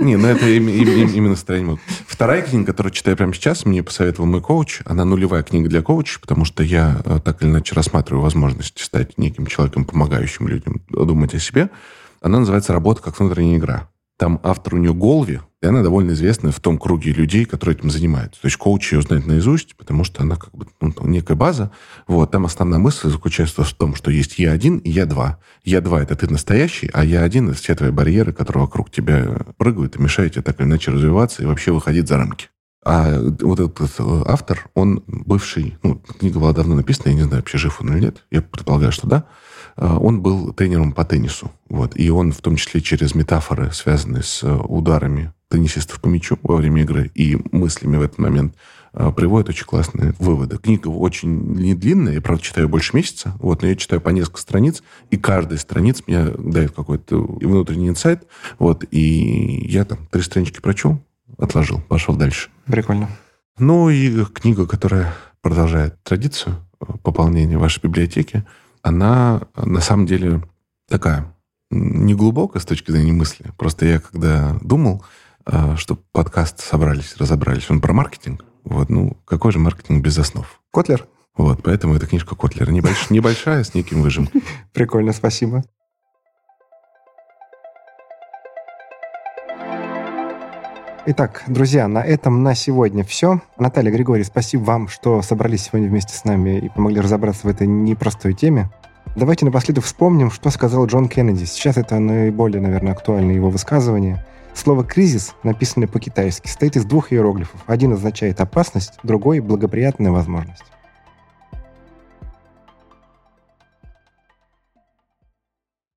[SPEAKER 2] Не, ну это им- им- им- именно настроение. Вот. Вторая книга, которую читаю прямо сейчас, мне посоветовал мой коуч. Она нулевая книга для коуча, потому что я э, так или иначе рассматриваю возможность стать неким человеком, помогающим людям думать о себе. Она называется «Работа как внутренняя игра». Там автор у нее Голви, и она довольно известна в том круге людей, которые этим занимаются. То есть коуч ее знает наизусть, потому что она как бы ну, некая база. Вот. Там основная мысль заключается в том, что есть я один и я два. Я два – это ты настоящий, а я один – это все твои барьеры, которые вокруг тебя прыгают и мешают тебе так или иначе развиваться и вообще выходить за рамки. А вот этот э, автор, он бывший, ну, книга была давно написана, я не знаю, вообще жив он или нет, я предполагаю, что да, он был тренером по теннису. Вот, и он в том числе через метафоры, связанные с э, ударами теннисистов по мячу во время игры и мыслями в этот момент, э, приводит очень классные выводы. Книга очень не длинная, я, правда, читаю больше месяца, вот, но я читаю по несколько страниц, и каждая страница мне дает какой-то внутренний инсайт, вот, и я там три странички прочел, отложил, пошел дальше.
[SPEAKER 3] Прикольно.
[SPEAKER 2] Ну и книга, которая продолжает традицию э, пополнения вашей библиотеки, она на самом деле такая м, неглубокая с точки зрения мысли. Просто я когда думал, э, что подкасты собрались, разобрались, он про маркетинг. Вот, ну, какой же маркетинг без основ?
[SPEAKER 3] Котлер?
[SPEAKER 2] Вот, поэтому эта книжка Котлера небольш- небольшая, с неким выжимком.
[SPEAKER 3] Прикольно, спасибо. Итак, друзья, на этом на сегодня все. Наталья Григорий, спасибо вам, что собрались сегодня вместе с нами и помогли разобраться в этой непростой теме. Давайте напоследок вспомним, что сказал Джон Кеннеди. Сейчас это наиболее, наверное, актуальное его высказывание. Слово «кризис», написанное по-китайски, состоит из двух иероглифов. Один означает «опасность», другой – «благоприятная возможность».